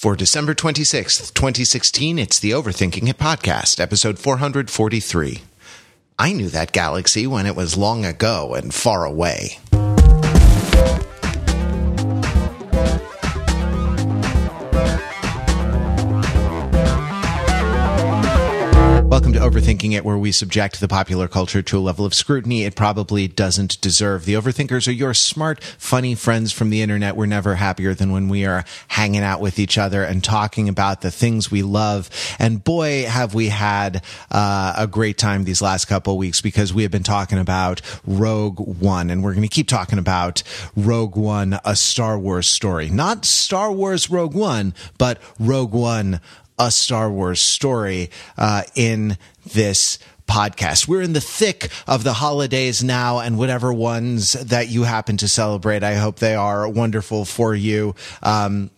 For December 26th, 2016, it's the Overthinking It podcast, episode 443. I knew that galaxy when it was long ago and far away. Overthinking It, where we subject the popular culture to a level of scrutiny it probably doesn't deserve. The Overthinkers are your smart, funny friends from the internet. We're never happier than when we are hanging out with each other and talking about the things we love. And boy, have we had uh, a great time these last couple weeks because we have been talking about Rogue One, and we're going to keep talking about Rogue One, a Star Wars story. Not Star Wars Rogue One, but Rogue One, a Star Wars story uh, in this podcast. We're in the thick of the holidays now, and whatever ones that you happen to celebrate, I hope they are wonderful for you. Um,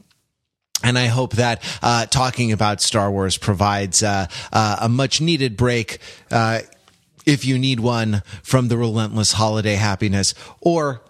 and I hope that uh, talking about Star Wars provides uh, uh, a much needed break uh, if you need one from the relentless holiday happiness or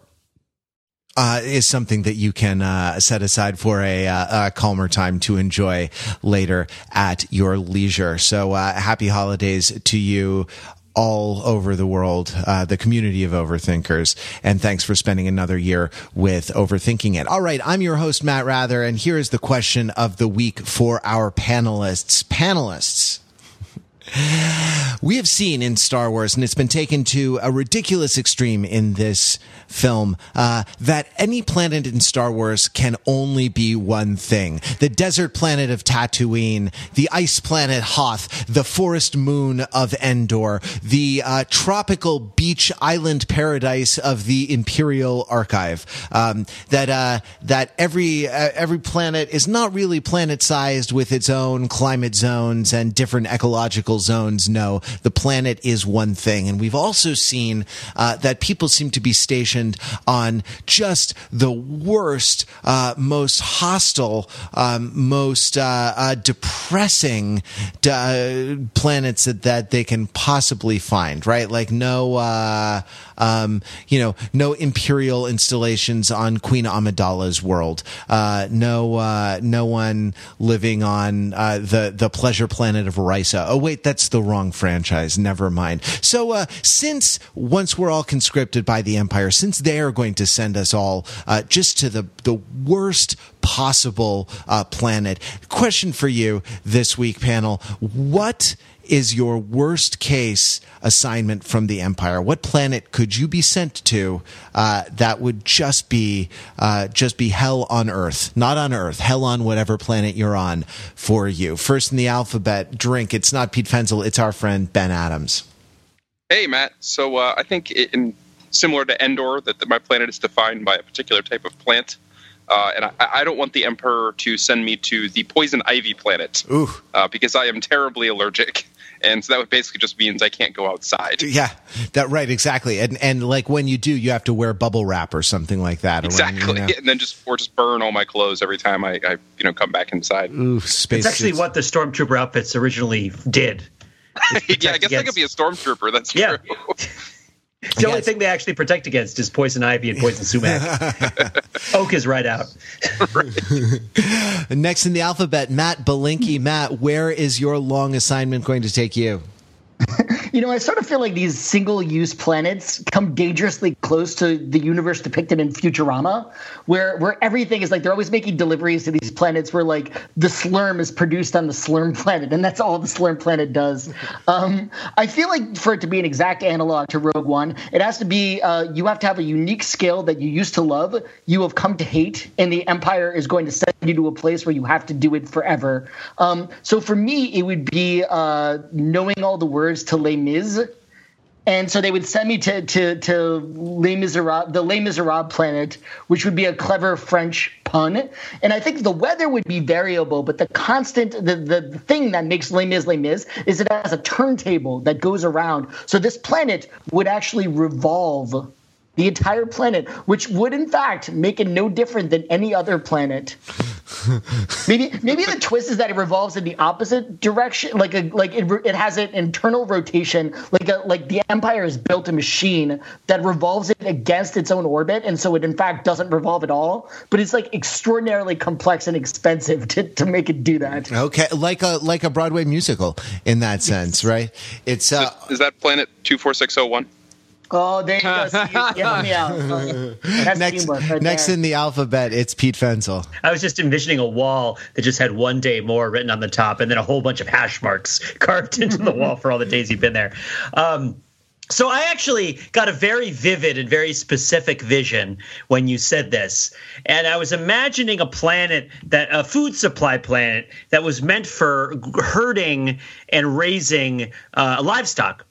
uh, is something that you can uh, set aside for a, uh, a, calmer time to enjoy later at your leisure. So, uh, happy holidays to you all over the world, uh, the community of overthinkers. And thanks for spending another year with overthinking it. All right. I'm your host, Matt Wrather, And here is the question of the week for our panelists. Panelists. We have seen in Star Wars, and it's been taken to a ridiculous extreme in this film, uh, that any planet in Star Wars can only be one thing. The desert planet of Tatooine, the ice planet Hoth, the forest moon of Endor, the uh, tropical beach island paradise of the Imperial Archive. Um, that uh, that every uh, every planet is not really planet sized with its own climate zones and different ecological zones. No, the planet is one thing, and we've also seen uh, that people seem to be stationed on just the worst, uh, most hostile, um, most uh, uh, depressing uh, planets that, that they can possibly find. Right, like no uh, um, you know, no imperial installations on Queen Amidala's world. Uh, no, uh, no one living on uh, the the pleasure planet of Risa. Oh wait, that's the wrong franchise. Never mind. So uh, since once we're all conscripted by the Empire, since they are going to send us all uh, just to the the worst possible uh, planet. Question for you this week, panel: What is your worst case assignment from the Empire? What planet could you be sent to uh, that would just be uh, just be hell on Earth, not on Earth, hell on whatever planet you're on for you? First in the alphabet, drink. It's not Pete Fenzel. It's our friend Ben Adams. Hey Matt. So uh, I think in similar to Endor, that, that my planet is defined by a particular type of plant. Uh, and I, I, don't want the Emperor to send me to the poison ivy planet uh, because I am terribly allergic. And so that would basically just means I can't go outside. Yeah, that right, exactly. And and like when you do, you have to wear bubble wrap or something like that. Exactly, around, you know? and then just or just burn all my clothes every time I, I you know come back inside. Ooh, space. It's actually suits. what the stormtrooper outfits originally did. yeah, I guess against... I could be a stormtrooper. That's yeah. true. The only thing they actually protect against is poison ivy and poison sumac. Oak is right out. Next in the alphabet, Matt Belinkie. Matt, where is your long assignment going to take you? you know, I sort of feel like these single use planets come dangerously close to the universe depicted in Futurama, where where everything is like they're always making deliveries to these planets where like the slurm is produced on the slurm planet, and that's all the slurm planet does. Um, I feel like for it to be an exact analog to Rogue One, it has to be uh, you have to have a unique skill that you used to love, you have come to hate, and the Empire is going to send you to a place where you have to do it forever. Um, so for me, it would be uh, knowing all the words to Les Mis and so they would send me to to to Les Miserables, the Les Miserables planet, which would be a clever French pun. And I think the weather would be variable, but the constant, the the thing that makes Les Mis Les Mis is it has a turntable that goes around. So this planet would actually revolve the entire planet, which would in fact make it no different than any other planet. maybe maybe the twist is that it revolves in the opposite direction, like a like it, it has an internal rotation, like a like the Empire has built a machine that revolves it against its own orbit, and so it in fact doesn't revolve at all. But it's like extraordinarily complex and expensive to, to make it do that. Okay, like a like a Broadway musical in that sense, right? It's uh, is, is that Planet two four six zero one? Oh, there you go. See, you me out. next, right next in the alphabet, it's Pete Fenzel. I was just envisioning a wall that just had one day more written on the top, and then a whole bunch of hash marks carved into the wall for all the days you've been there. Um, so I actually got a very vivid and very specific vision when you said this. And I was imagining a planet that a food supply planet that was meant for herding and raising uh, livestock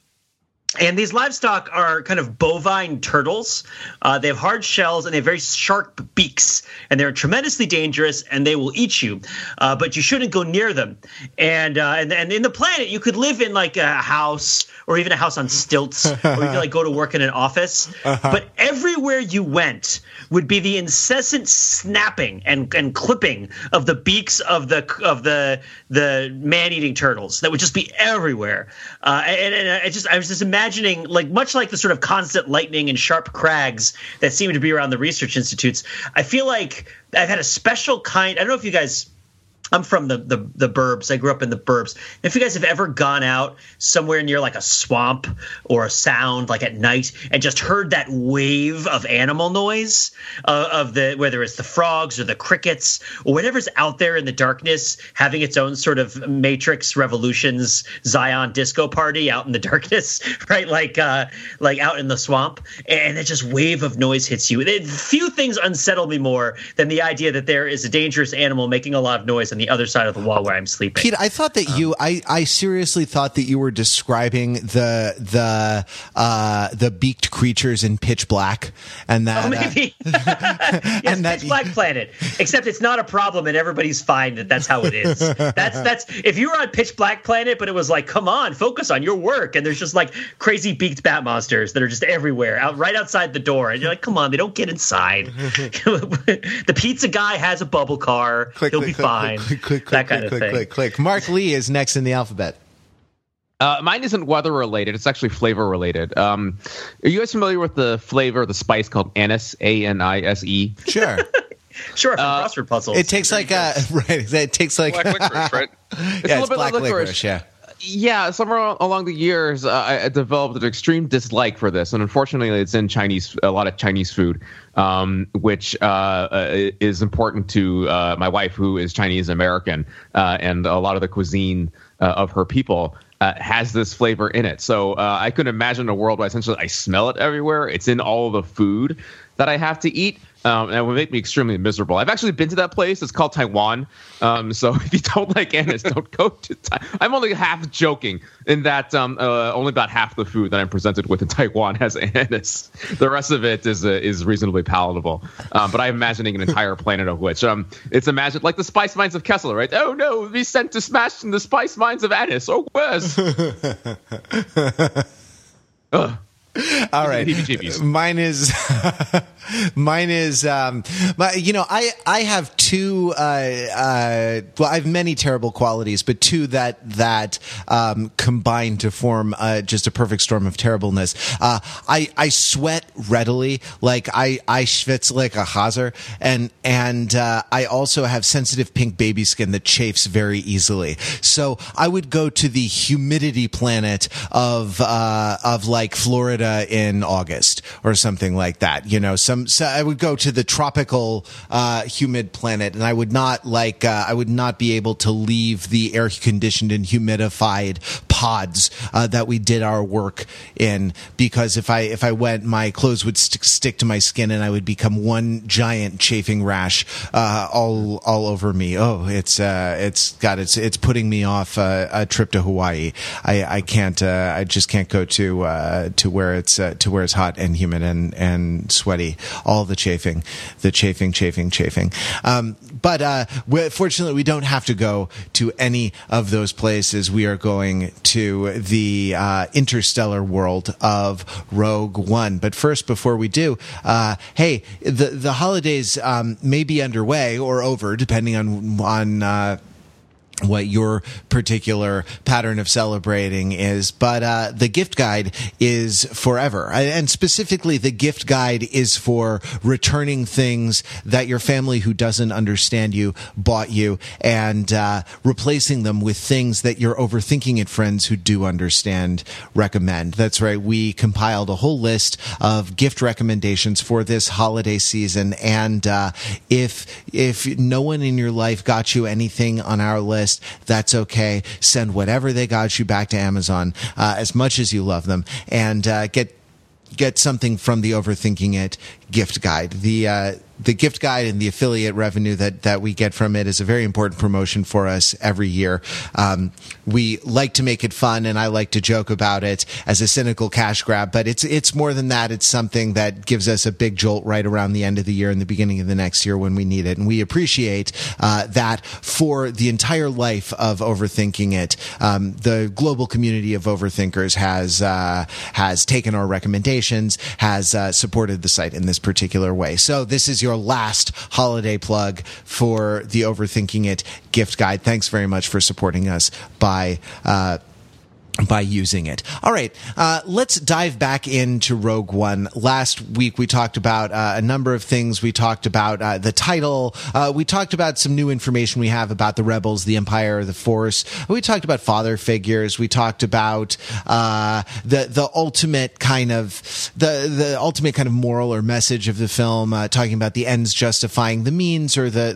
and these livestock are kind of bovine turtles. Uh, they have hard shells and they have very sharp beaks, and they're tremendously dangerous and they will eat you. Uh, but you shouldn't go near them. And, uh, and and in the planet, you could live in like a house or even a house on stilts, or you could like go to work in an office. Uh-huh. But everywhere you went would be the incessant snapping and, and clipping of the beaks of the of the the man eating turtles that would just be everywhere. Uh, and, and I just I was just imagining imagining like much like the sort of constant lightning and sharp crags that seem to be around the research institutes. I feel like I've had a special kind. I don't know if you guys I'm from the, the the burbs. I grew up in the burbs. If you guys have ever gone out somewhere near like a swamp or a sound like at night and just heard that wave of animal noise uh, of the whether it's the frogs or the crickets or whatever's out there in the darkness having its own sort of Matrix Revolutions Zion disco party out in the darkness, right? Like uh, like out in the swamp, and that just wave of noise hits you. It, few things unsettle me more than the idea that there is a dangerous animal making a lot of noise the other side of the wall where I'm sleeping. Pete, I thought that um, you, I, I seriously thought that you were describing the the uh, the beaked creatures in Pitch Black, and that oh, maybe uh, yes, and that, Pitch Black Planet. Except it's not a problem, and everybody's fine that that's how it is. That's that's if you were on Pitch Black Planet, but it was like, come on, focus on your work, and there's just like crazy beaked bat monsters that are just everywhere, out right outside the door, and you're like, come on, they don't get inside. the pizza guy has a bubble car; click, he'll click, be click, fine click, click, that kind click, of click, thing. click, click. Mark Lee is next in the alphabet. Uh, mine isn't weather related. It's actually flavor related. Um, are you guys familiar with the flavor, the spice called anise? A N I S E. Sure. sure. From uh, crossword puzzles. It takes like a right. It takes like black licorice, right? It's yeah, it's black licorice. licorice. Yeah. Yeah, somewhere along the years, uh, I developed an extreme dislike for this, and unfortunately, it's in Chinese, a lot of Chinese food, um, which uh, uh, is important to uh, my wife, who is Chinese American, uh, and a lot of the cuisine uh, of her people. has this flavor in it, so I could imagine a world where essentially I smell it everywhere. It's in all the food that I have to eat, um, and it would make me extremely miserable. I've actually been to that place. It's called Taiwan. Um, so if you don't like anise, don't go to Taiwan. I'm only half joking in that um, uh, only about half the food that I'm presented with in Taiwan has anise. The rest of it is uh, is reasonably palatable. Um, but I'm imagining an entire planet of which um, it's imagined like the spice mines of Kessel, right? Oh no, we sent to smash in the spice mines of anise. Oh, where's? All right. Mine is mine is um my, you know I I have two uh uh well I have many terrible qualities but two that that um combine to form uh, just a perfect storm of terribleness. Uh I I sweat readily like I I schwitz like a hazer and and uh I also have sensitive pink baby skin that chafes very easily. So I would go to the humidity planet of uh of like Florida in August or something like that. You know, some so I would go to the tropical uh, humid planet, and I would not like uh, I would not be able to leave the air conditioned and humidified pods uh, that we did our work in because if I if I went, my clothes would st- stick to my skin, and I would become one giant chafing rash uh, all all over me. Oh, it's uh, it's God, it's it's putting me off uh, a trip to Hawaii. I I can't I just can't go to to where it's uh, to where it's hot and humid and and sweaty. All the chafing, the chafing, chafing, chafing. Um, but uh, fortunately, we don't have to go to any of those places. We are going to the uh, interstellar world of Rogue One. But first, before we do, uh, hey, the the holidays um, may be underway or over, depending on on uh, what your particular pattern of celebrating is, but uh, the gift guide is forever. And specifically, the gift guide is for returning things that your family who doesn't understand you bought you and uh, replacing them with things that your overthinking it friends who do understand recommend. That's right. We compiled a whole list of gift recommendations for this holiday season. And uh, if, if no one in your life got you anything on our list, that's okay. Send whatever they got you back to Amazon uh, as much as you love them and uh, get get something from the overthinking it gift guide. The uh, the gift guide and the affiliate revenue that that we get from it is a very important promotion for us every year. Um, we like to make it fun, and I like to joke about it as a cynical cash grab. But it's it's more than that. It's something that gives us a big jolt right around the end of the year and the beginning of the next year when we need it, and we appreciate uh, that for the entire life of overthinking it. Um, the global community of overthinkers has uh, has taken our recommendations, has uh, supported the site in this particular way. So this is your last holiday plug for the Overthinking It gift guide. Thanks very much for supporting us by uh, by using it. All right, uh, let's dive back into Rogue One. Last week we talked about uh, a number of things. We talked about uh, the title. Uh, we talked about some new information we have about the rebels, the Empire, the Force. We talked about father figures. We talked about uh, the the ultimate kind of the the ultimate kind of moral or message of the film, uh, talking about the ends justifying the means, or the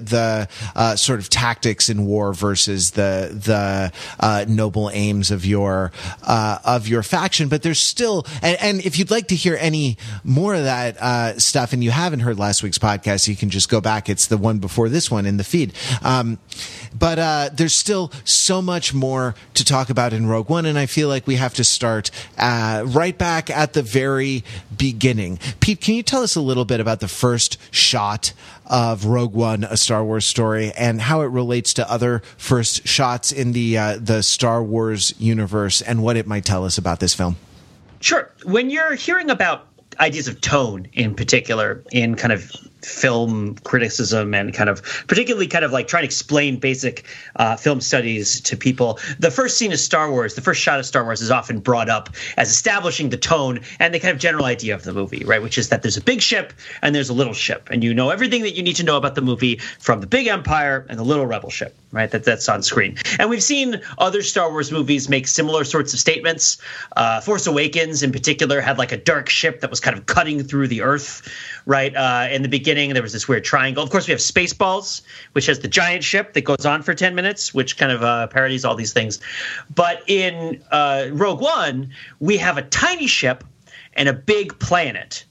the sort of tactics in war versus the the noble aims of your uh, of your faction. But there's still, and, and, if you'd like to hear any more of that uh, stuff, and you haven't heard last week's podcast, you can just go back. It's the one before this one in the feed. Um, but uh, there's still so much more to talk about in Rogue One, and I feel like we have to start uh, right back at the very beginning. Pete, can you tell us a little bit about the first shot of Rogue One, a Star Wars story, and how it relates to other first shots in the uh, the Star Wars universe, and what it might tell us about this film. Sure. When you're hearing about ideas of tone in particular in kind of film criticism and kind of particularly kind of like trying to explain basic uh, film studies to people. The first scene of Star Wars, the first shot of Star Wars is often brought up as establishing the tone and the kind of general idea of the movie, right? Which is that there's a big ship and there's a little ship, and you know everything that you need to know about the movie from the big empire and the little rebel ship, right? That that's on screen. And we've seen other Star Wars movies make similar sorts of statements. Uh, Force Awakens, in particular, had like a dark ship that was kind of cutting through the Earth, right? Uh, in the beginning, there was this weird triangle. Of course, we have Spaceballs, which has the giant ship that goes on for 10 minutes, which kind of uh, parodies all these things. But in uh, Rogue One, we have a tiny ship and a big planet.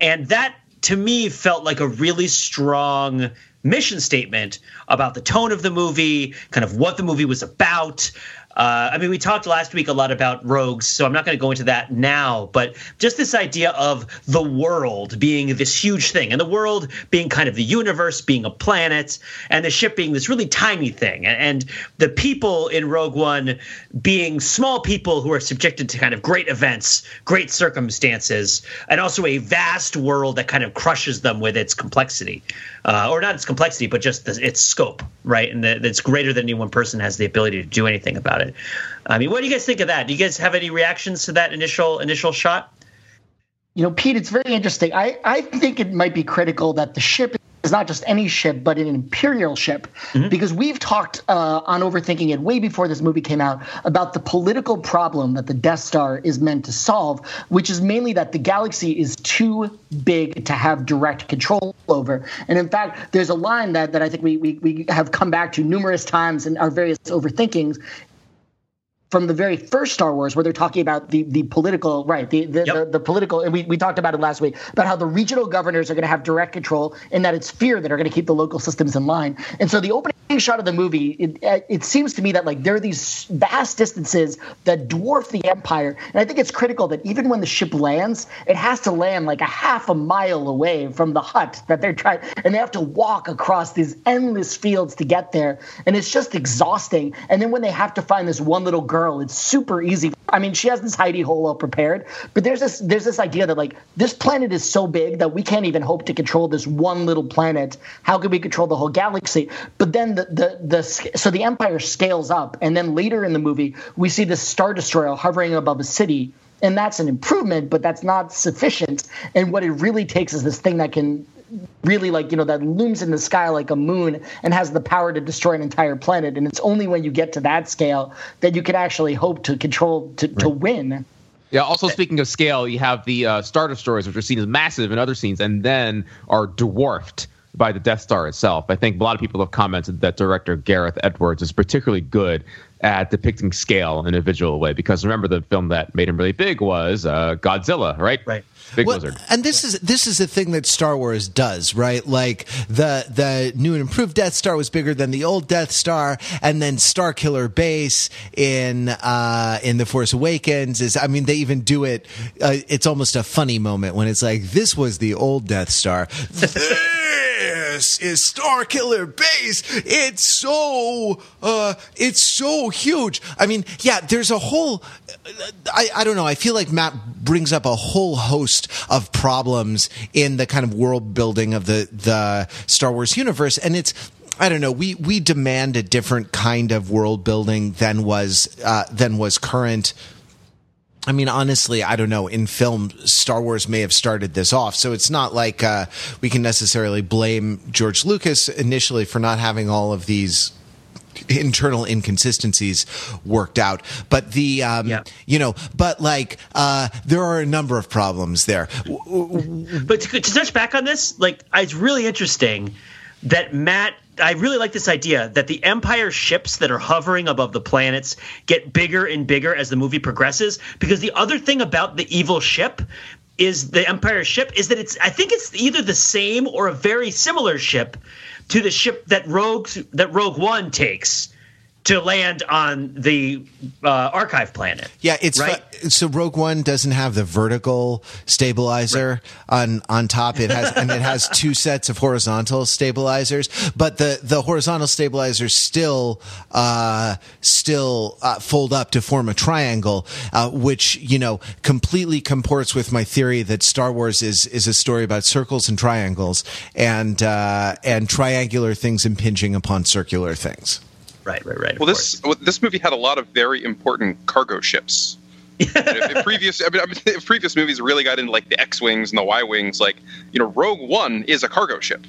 And that, to me, felt like a really strong mission statement about the tone of the movie, kind of what the movie was about, uh, I mean, we talked last week a lot about rogues, so I'm not going to go into that now. But just this idea of the world being this huge thing, and the world being kind of the universe, being a planet, and the ship being this really tiny thing, and, and the people in Rogue One being small people who are subjected to kind of great events, great circumstances, and also a vast world that kind of crushes them with its complexity, uh, or not its complexity, but just the, its scope, right? And that it's greater than any one person has the ability to do anything about it. I mean, what do you guys think of that? Do you guys have any reactions to that initial initial shot? You know, Pete, it's very interesting. I, I think it might be critical that the ship is not just any ship, but an imperial ship, mm-hmm. because we've talked uh, on overthinking it way before this movie came out about the political problem that the Death Star is meant to solve, which is mainly that the galaxy is too big to have direct control over. And in fact, there's a line that, that I think we, we, we have come back to numerous times in our various overthinkings from the very first Star Wars, where they're talking about the the political right, the the, Yep. the, the political, and we, we talked about it last week about how the regional governors are going to have direct control, and that it's fear that are going to keep the local systems in line. And so the opening shot of the movie, it, it seems to me that like there are these vast distances that dwarf the Empire, and I think it's critical that even when the ship lands, it has to land like a half a mile away from the hut that they're trying, and they have to walk across these endless fields to get there, and it's just exhausting. And then when they have to find this one little girl, it's super easy. I mean, she has this hidey hole all prepared, but there's this there's this idea that like this planet is so big that we can't even hope to control this one little planet. How could we control the whole galaxy? But then the the the so the Empire scales up, and then later in the movie we see this star destroyer hovering above a city. And that's an improvement, but that's not sufficient. And what it really takes is this thing that can really like you know that looms in the sky like a moon and has the power to destroy an entire planet and it's only when you get to that scale that you can actually hope to control to, to win Yeah. Also, speaking of scale, you have the uh, Star Destroyers, which are seen as massive in other scenes, and then are dwarfed by the Death Star itself. I think a lot of people have commented that director Gareth Edwards is particularly good at depicting scale in a visual way. Because remember, the film that made him really big was uh, Godzilla, right? Right. Big Well, lizard. and this is this is the thing that Star Wars does, right? Like the the new and improved Death Star was bigger than the old Death Star, and then Starkiller Base in uh, in the Force Awakens is. I mean, they even do it. Uh, it's almost a funny moment when it's like, "This was the old Death Star." This is Starkiller Base. It's so uh, it's so huge. I mean, yeah, there's a whole. I, I don't know. I feel like Matt brings up a whole host of problems in the kind of world building of the the Star Wars universe, and it's. I don't know. We we demand a different kind of world building than was uh, than was current. I mean, honestly, I don't know. In film, Star Wars may have started this off, so it's not like uh, we can necessarily blame George Lucas initially for not having all of these internal inconsistencies worked out. But the, um, Yeah. you know, but like uh, there are a number of problems there. But to, to touch back on this, like it's really interesting that Matt. I really like this idea that the Empire ships that are hovering above the planets get bigger and bigger as the movie progresses. Because the other thing about the evil ship is the Empire ship is that it's I think it's either the same or a very similar ship to the ship that Rogue that Rogue One takes to land on the uh, archive planet. Yeah, it's Right. fu- so Rogue One doesn't have the vertical stabilizer on on top. It has and it has two sets of horizontal stabilizers, but the the horizontal stabilizers still uh, still uh, fold up to form a triangle, uh, which you know completely comports with my theory that Star Wars is is a story about circles and triangles and uh, and triangular things impinging upon circular things. Right, right, right. Well, this well, this movie had a lot of very important cargo ships. if, if previous, I mean, if previous movies really got into like the X wings and the Y wings, like you know, Rogue One is a cargo ship.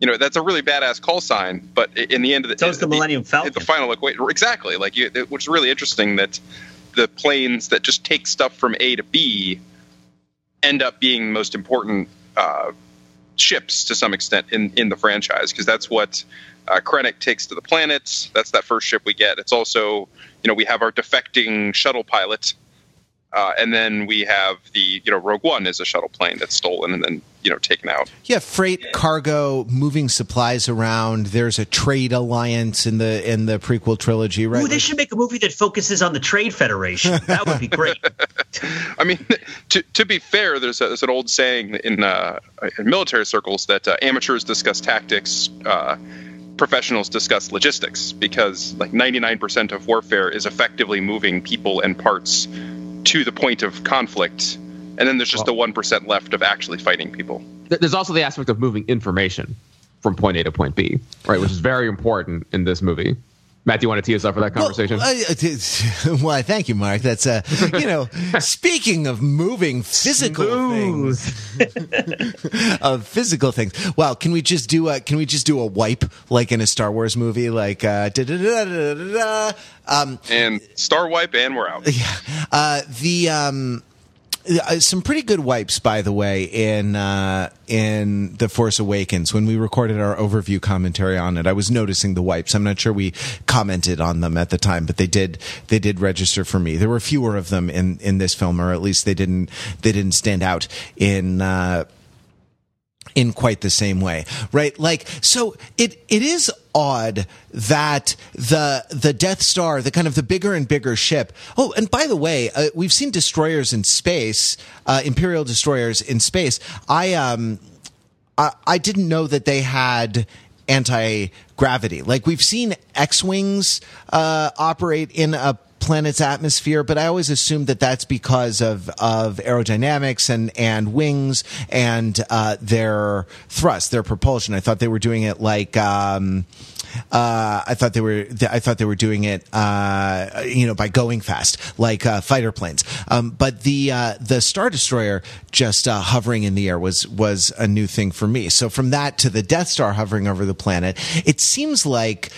You know, that's a really badass call sign. But in the end of the, So is the Millennium Falcon. The final equation, exactly. Like, you, which is really interesting that the planes that just take stuff from A to B end up being the most important uh, ships to some extent in in the franchise because that's what uh, Krennic takes to the planets. That's that first ship we get. It's also you know we have our defecting shuttle pilot, uh, and then we have the you know Rogue One is a shuttle plane that's stolen and then you know taken out. Yeah, freight, cargo, moving supplies around. There's a trade alliance in the in the prequel trilogy, right? Ooh, they should make a movie that focuses on the Trade Federation. That would be great. I mean, to to be fair, there's, a, there's an old saying in, uh, in military circles that uh, amateurs discuss tactics, uh, professionals discuss logistics, because like 99% of warfare is effectively moving people and parts to the point of conflict, and then there's just the one percent left of actually fighting people. There's also the aspect of moving information from point A to point B, right, which is very important in this movie. Matt, do you want to tee us up for that conversation? Well, uh, why, thank you, Mark. That's uh, you know, speaking of moving physical things, of physical things. Wow, can we just do a can we just do a wipe like in a Star Wars movie, like uh, da da da da da da? Um, And star wipe, and we're out. uh, the um, uh, some pretty good wipes, by the way, in uh, in the Force Awakens when we recorded our overview commentary on it. I was noticing the wipes. I'm not sure we commented on them at the time, but they did they did register for me. There were fewer of them in in this film, or at least they didn't they didn't stand out in. Uh, in quite the same way, right? Like, so it, it is odd that the, the Death Star, the kind of the bigger and bigger ship. Oh, and by the way, uh, we've seen destroyers in space, uh, Imperial destroyers in space. I, um, I, I didn't know that they had anti gravity. Like we've seen X wings uh, operate in a planet's atmosphere, but I always assumed that that's because of of aerodynamics and and wings and uh, their thrust, their propulsion. I thought they were doing it like. Um, uh, I thought they were. I thought they were doing it, uh, you know, by going fast, like uh, fighter planes. Um, but the uh, the Star Destroyer just uh, hovering in the air was was a new thing for me. So from that to the Death Star hovering over the planet, it seems like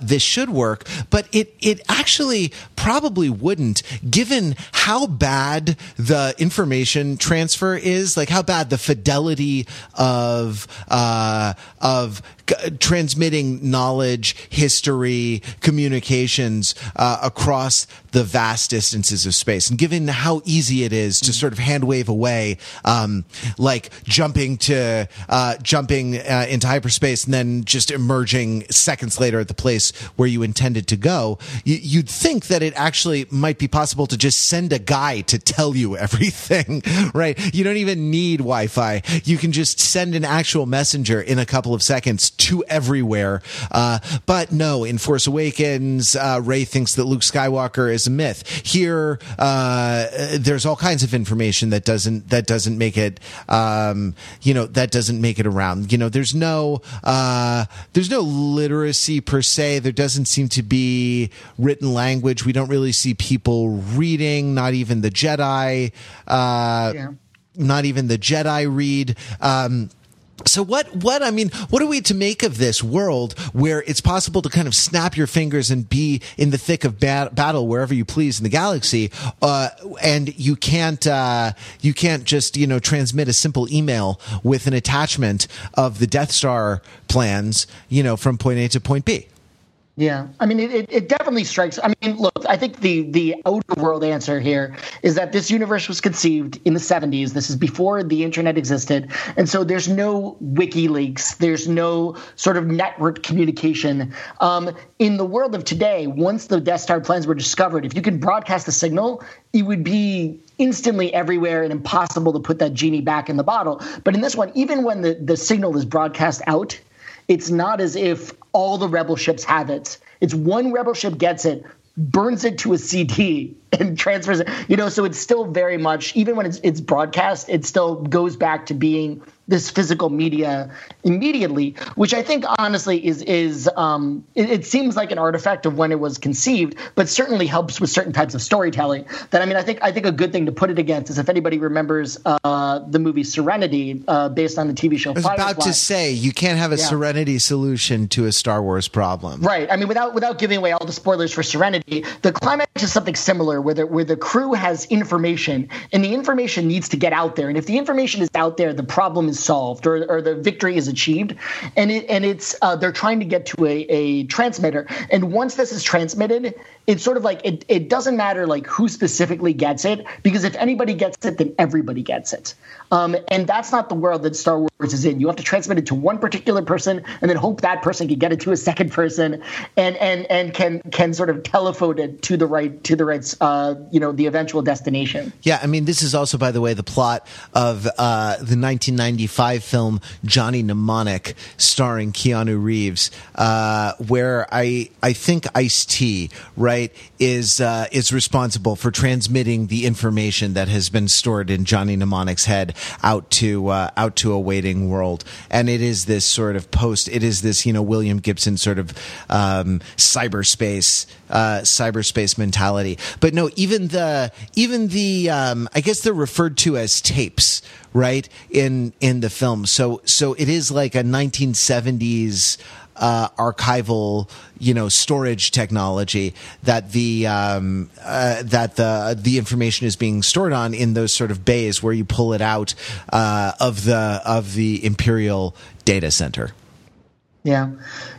this should work, but it it actually probably wouldn't, given how bad the information transfer is, like how bad the fidelity of of transmitting knowledge, history, communications uh, across the vast distances of space. And given how easy it is to sort of hand wave away, um, like jumping to uh, jumping uh, into hyperspace and then just emerging seconds later at the place where you intended to go, you, you'd think that it actually might be possible to just send a guy to tell you everything, right? You don't even need Wi-Fi. You can just send an actual messenger in a couple of seconds to everywhere. Uh, but no, in Force Awakens, uh, Rey thinks that Luke Skywalker is a myth. Here, uh, there's all kinds of information that doesn't that doesn't make it, um, you know, that doesn't make it around. You know, there's no uh, there's no literacy per se. There doesn't seem to be written language. We don't really see people reading. Not even the Jedi. Uh, yeah. Not even the Jedi read. Um, so what what I mean what are we to make of this world where it's possible to kind of snap your fingers and be in the thick of bat- battle wherever you please in the galaxy uh, and you can't uh, you can't just you know transmit a simple email with an attachment of the Death Star plans you know from point A to point B yeah, I mean, it, it definitely strikes. I mean, look, I think the the outer world answer here is that this universe was conceived in the 70s. This is before the internet existed, and so there's no WikiLeaks, there's no sort of network communication. Um, in the world of today, once the Death Star plans were discovered, if you could broadcast a signal, it would be instantly everywhere and impossible to put that genie back in the bottle. But in this one, even when the the signal is broadcast out it's not as if all the rebel ships have it. It's one rebel ship gets it, burns it to a CD, and transfers it. You know, so it's still very much, even when it's, it's broadcast, it still goes back to being this physical media immediately, which I think honestly is is um, it, it, seems like an artifact of when it was conceived, but certainly helps with certain types of storytelling. That I mean, I think I think a good thing to put it against is if anybody remembers uh, the movie Serenity, uh, based on the TV show. I was Firefly. about to say you can't have a yeah. Serenity solution to a Star Wars problem, right? I mean, without without giving away all the spoilers for Serenity, the climax is something similar, where the where the crew has information, and the information needs to get out there, and if the information is out there, the problem is solved or, or the victory is achieved, and it and it's uh, they're trying to get to a, a transmitter, and once this is transmitted, it's sort of like it, it doesn't matter like who specifically gets it because if anybody gets it, then everybody gets it. Um, and that's not the world that Star Wars is in. You have to transmit it to one particular person and then hope that person can get it to a second person and and and can can sort of telephone it to the right to the right uh, you know the eventual destination. Yeah, I mean this is also by the way the plot of uh, the 1995 film Johnny Mnemonic starring Keanu Reeves, uh, where I I think Ice T right is uh, is responsible for transmitting the information that has been stored in Johnny Mnemonic's head out to uh, out to a waiting world, and it is this sort of post. It is this you know William Gibson sort of um, cyberspace uh, cyberspace mentality. But no, even the even the um, I guess they're referred to as tapes, right? In in the film, so so it is like a 1970s uh, archival, you know, storage technology that the um, uh, that the the information is being stored on in those sort of bays where you pull it out uh, of the of the imperial data center. Yeah.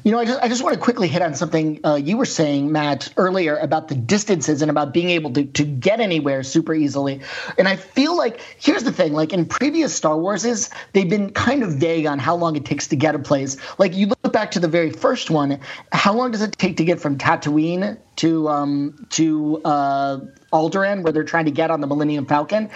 You know, I just, I just want to quickly hit on something uh, you were saying, Matt, earlier about the distances and about being able to, to get anywhere super easily. And I feel like here's the thing like in previous Star Warses, they've been kind of vague on how long it takes to get a place. Like you look back to the very first one, how long does it take to get from Tatooine to um, to uh, Alderaan, where they're trying to get on the Millennium Falcon?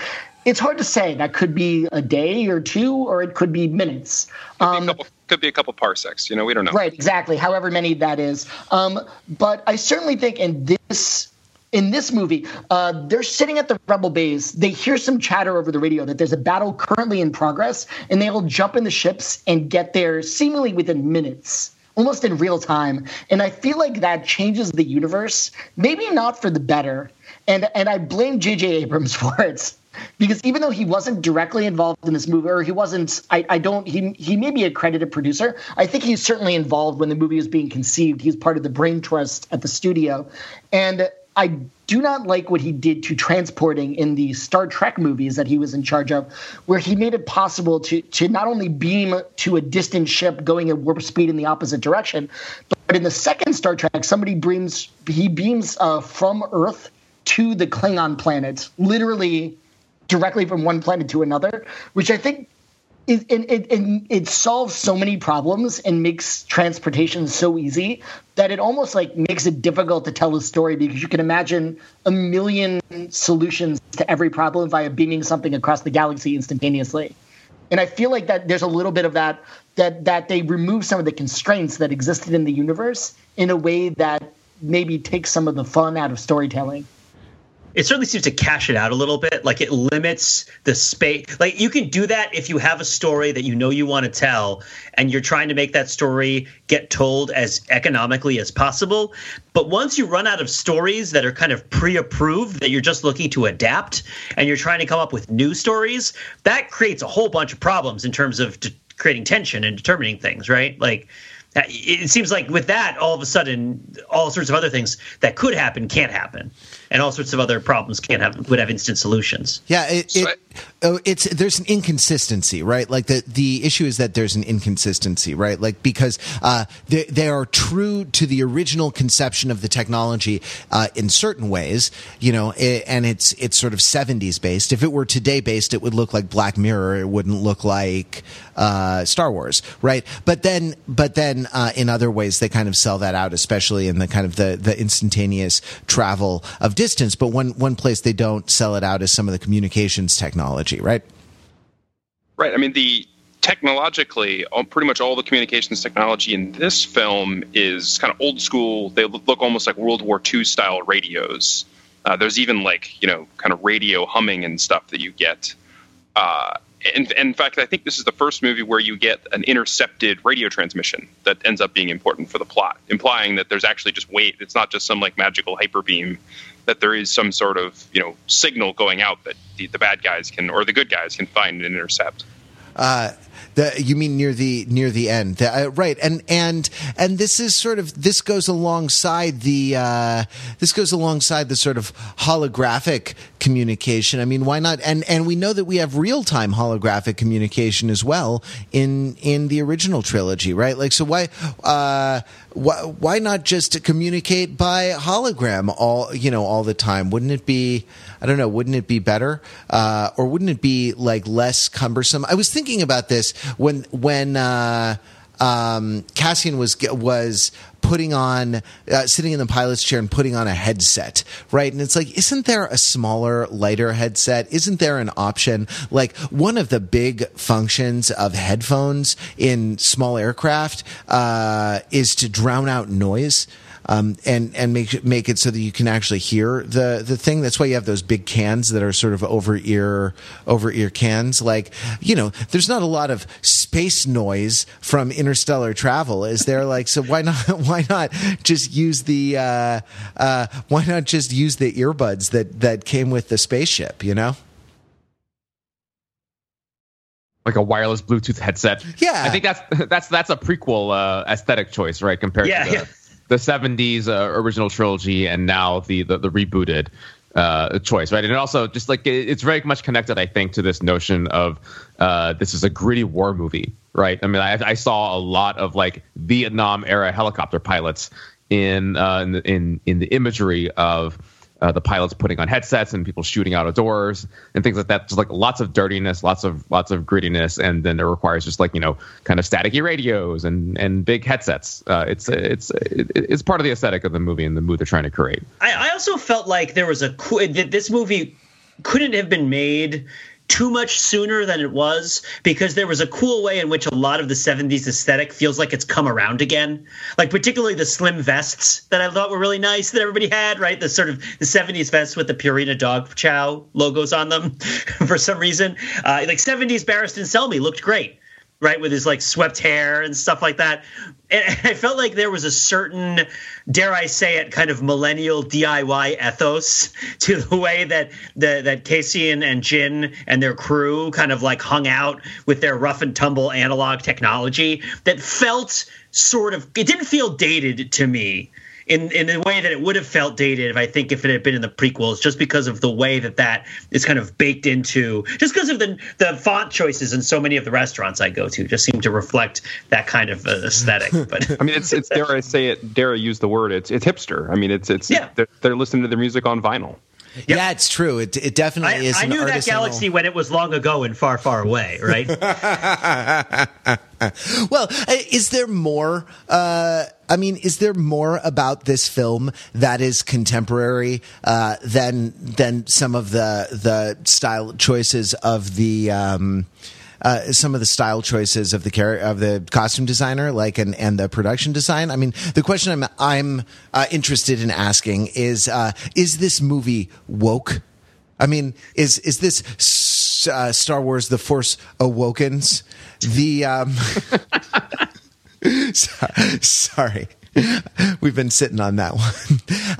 It's hard to say. That could be a day or two, or it could be minutes. Um, be couple, could be a couple parsecs. You know, we don't know. Right, exactly. However many that is. Um, but I certainly think in this in this movie, uh, they're sitting at the rebel base. They hear some chatter over the radio that there's a battle currently in progress, and they'll jump in the ships and get there seemingly within minutes, almost in real time. And I feel like that changes the universe, maybe not for the better. And and I blame J.J. Abrams for it because even though he wasn't directly involved in this movie, or he wasn't, I, I don't, he he may be a credited producer. I think he's certainly involved when the movie was being conceived. He's part of the brain trust at the studio, and I do not like what he did to transporting in the Star Trek movies that he was in charge of, where he made it possible to to not only beam to a distant ship going at warp speed in the opposite direction, but in the second Star Trek, somebody beams he beams uh, from Earth to the Klingon planet, literally directly from one planet to another, which I think it, it, it, it, solves so many problems and makes transportation so easy that it almost like makes it difficult to tell a story because you can imagine a million solutions to every problem via beaming something across the galaxy instantaneously. And I feel like that there's a little bit of that that that they remove some of the constraints that existed in the universe in a way that maybe takes some of the fun out of storytelling it certainly seems to cash it out a little bit. Like it limits the space. Like you can do that if you have a story that you know you want to tell and you're trying to make that story get told as economically as possible. But once you run out of stories that are kind of pre approved, that you're just looking to adapt and you're trying to come up with new stories, that creates a whole bunch of problems in terms of de- creating tension and determining things, right? Like, uh, it seems like with that, all of a sudden, all sorts of other things that could happen can't happen and all sorts of other problems can't have would have instant solutions. Yeah, it, it oh, it's there's an inconsistency, right? Like the the issue is that there's an inconsistency, right? Like because uh, they they are true to the original conception of the technology uh, in certain ways, you know, it, and it's it's sort of 70s based. If it were today based, it would look like Black Mirror. It wouldn't look like uh, Star Wars, right? But then but then uh, in other ways they kind of sell that out, especially in the kind of the the instantaneous travel of distance, but one one place they don't sell it out is some of the communications technology, right? Right. I mean, the technologically, pretty much all the communications technology in this film is kind of old school. They look almost like World War II style radios. Uh, there's even like you know kind of radio humming and stuff that you get. Uh, in, in, fact, I think this is the first movie where you get an intercepted radio transmission that ends up being important for the plot, implying that there's actually just weight. It's not just some like magical hyper beam, that there is some sort of you know signal going out that the, the bad guys can or the good guys can find and intercept. Uh, the, you mean near the near the end, the, uh, right? And and and this is sort of this goes alongside the uh, this goes alongside the sort of holographic communication. I mean, why not? And and we know that we have real time holographic communication as well in in the original trilogy, right? Like, so why uh, why why not just communicate by hologram all you know all the time? Wouldn't it be? I don't know. Wouldn't it be better, uh, or wouldn't it be like less cumbersome? I was thinking about this when when. Uh, um, Cassian was was putting on uh, sitting in the pilot's chair and putting on a headset, right? And it's like, isn't there a smaller, lighter headset? Isn't there an option? Like one of the big functions of headphones in small aircraft uh, is to drown out noise um, and and make make it so that you can actually hear the the thing. That's why you have those big cans that are sort of over ear over ear cans. Like you know, there's not a lot of space noise from interstellar travel, is there? Like so, why not why not just use the uh, uh, why not just use the earbuds that that came with the spaceship? You know. like a wireless Bluetooth headset. Yeah. I think that's that's that's a prequel uh, aesthetic choice, right? Compared Yeah, to the, yeah. The 70s uh, original trilogy and now the the, the rebooted uh, choice, right? And also just like it, it's very much connected, I think, to this notion of uh, this is a gritty war movie, right? I mean, I, I saw a lot of like Vietnam era helicopter pilots in uh, in, in in the imagery of uh, the pilots putting on headsets and people shooting out of doors and things like that. Just like lots of dirtiness, lots of lots of grittiness, and then it requires just like you know kind of staticky radios and and big headsets. Uh, it's it's it's part of the aesthetic of the movie and the mood they're trying to create. I, I also felt like there was a cool that this movie couldn't have been made too much sooner than it was because there was a cool way in which a lot of the 70s aesthetic feels like it's come around again. Like particularly the slim vests that i thought were really nice that everybody had right? The sort of the 70s vests with the purina dog chow logos on them for some reason. Uh, like 70s barristan selmy looked great right with his like swept hair and stuff like that. And i felt like there was a certain dare i say it kind of millennial diy ethos to the way that the, that casey and, and jyn and their crew kind of like hung out with their rough and tumble analog technology that felt sort of it didn't feel dated to me in in a way that it would have felt dated if I think if it had been in the prequels, just because of the way that that is kind of baked into, just because of the the font choices in so many of the restaurants I go to, just seem to reflect that kind of uh, aesthetic. But I mean, it's it's dare I say it, dare I use the word? It's it's hipster. I mean, it's it's Yeah. they're, they're listening to their music on vinyl. Yeah, it's true. It it definitely I, is. I an knew that artisanal- galaxy when it was long ago and far, far away. Right? well, uh, is there more? Uh, I mean, is there more about this film that is contemporary uh, than than some of the the style choices of the? Um, uh, some of the style choices of the char- of the costume designer, like and and the production design. I mean, the question I'm I'm uh, interested in asking is: uh, Is this movie woke? I mean, is is this uh, Star Wars: The Force Awakens? The um, sorry, we've been sitting on that one.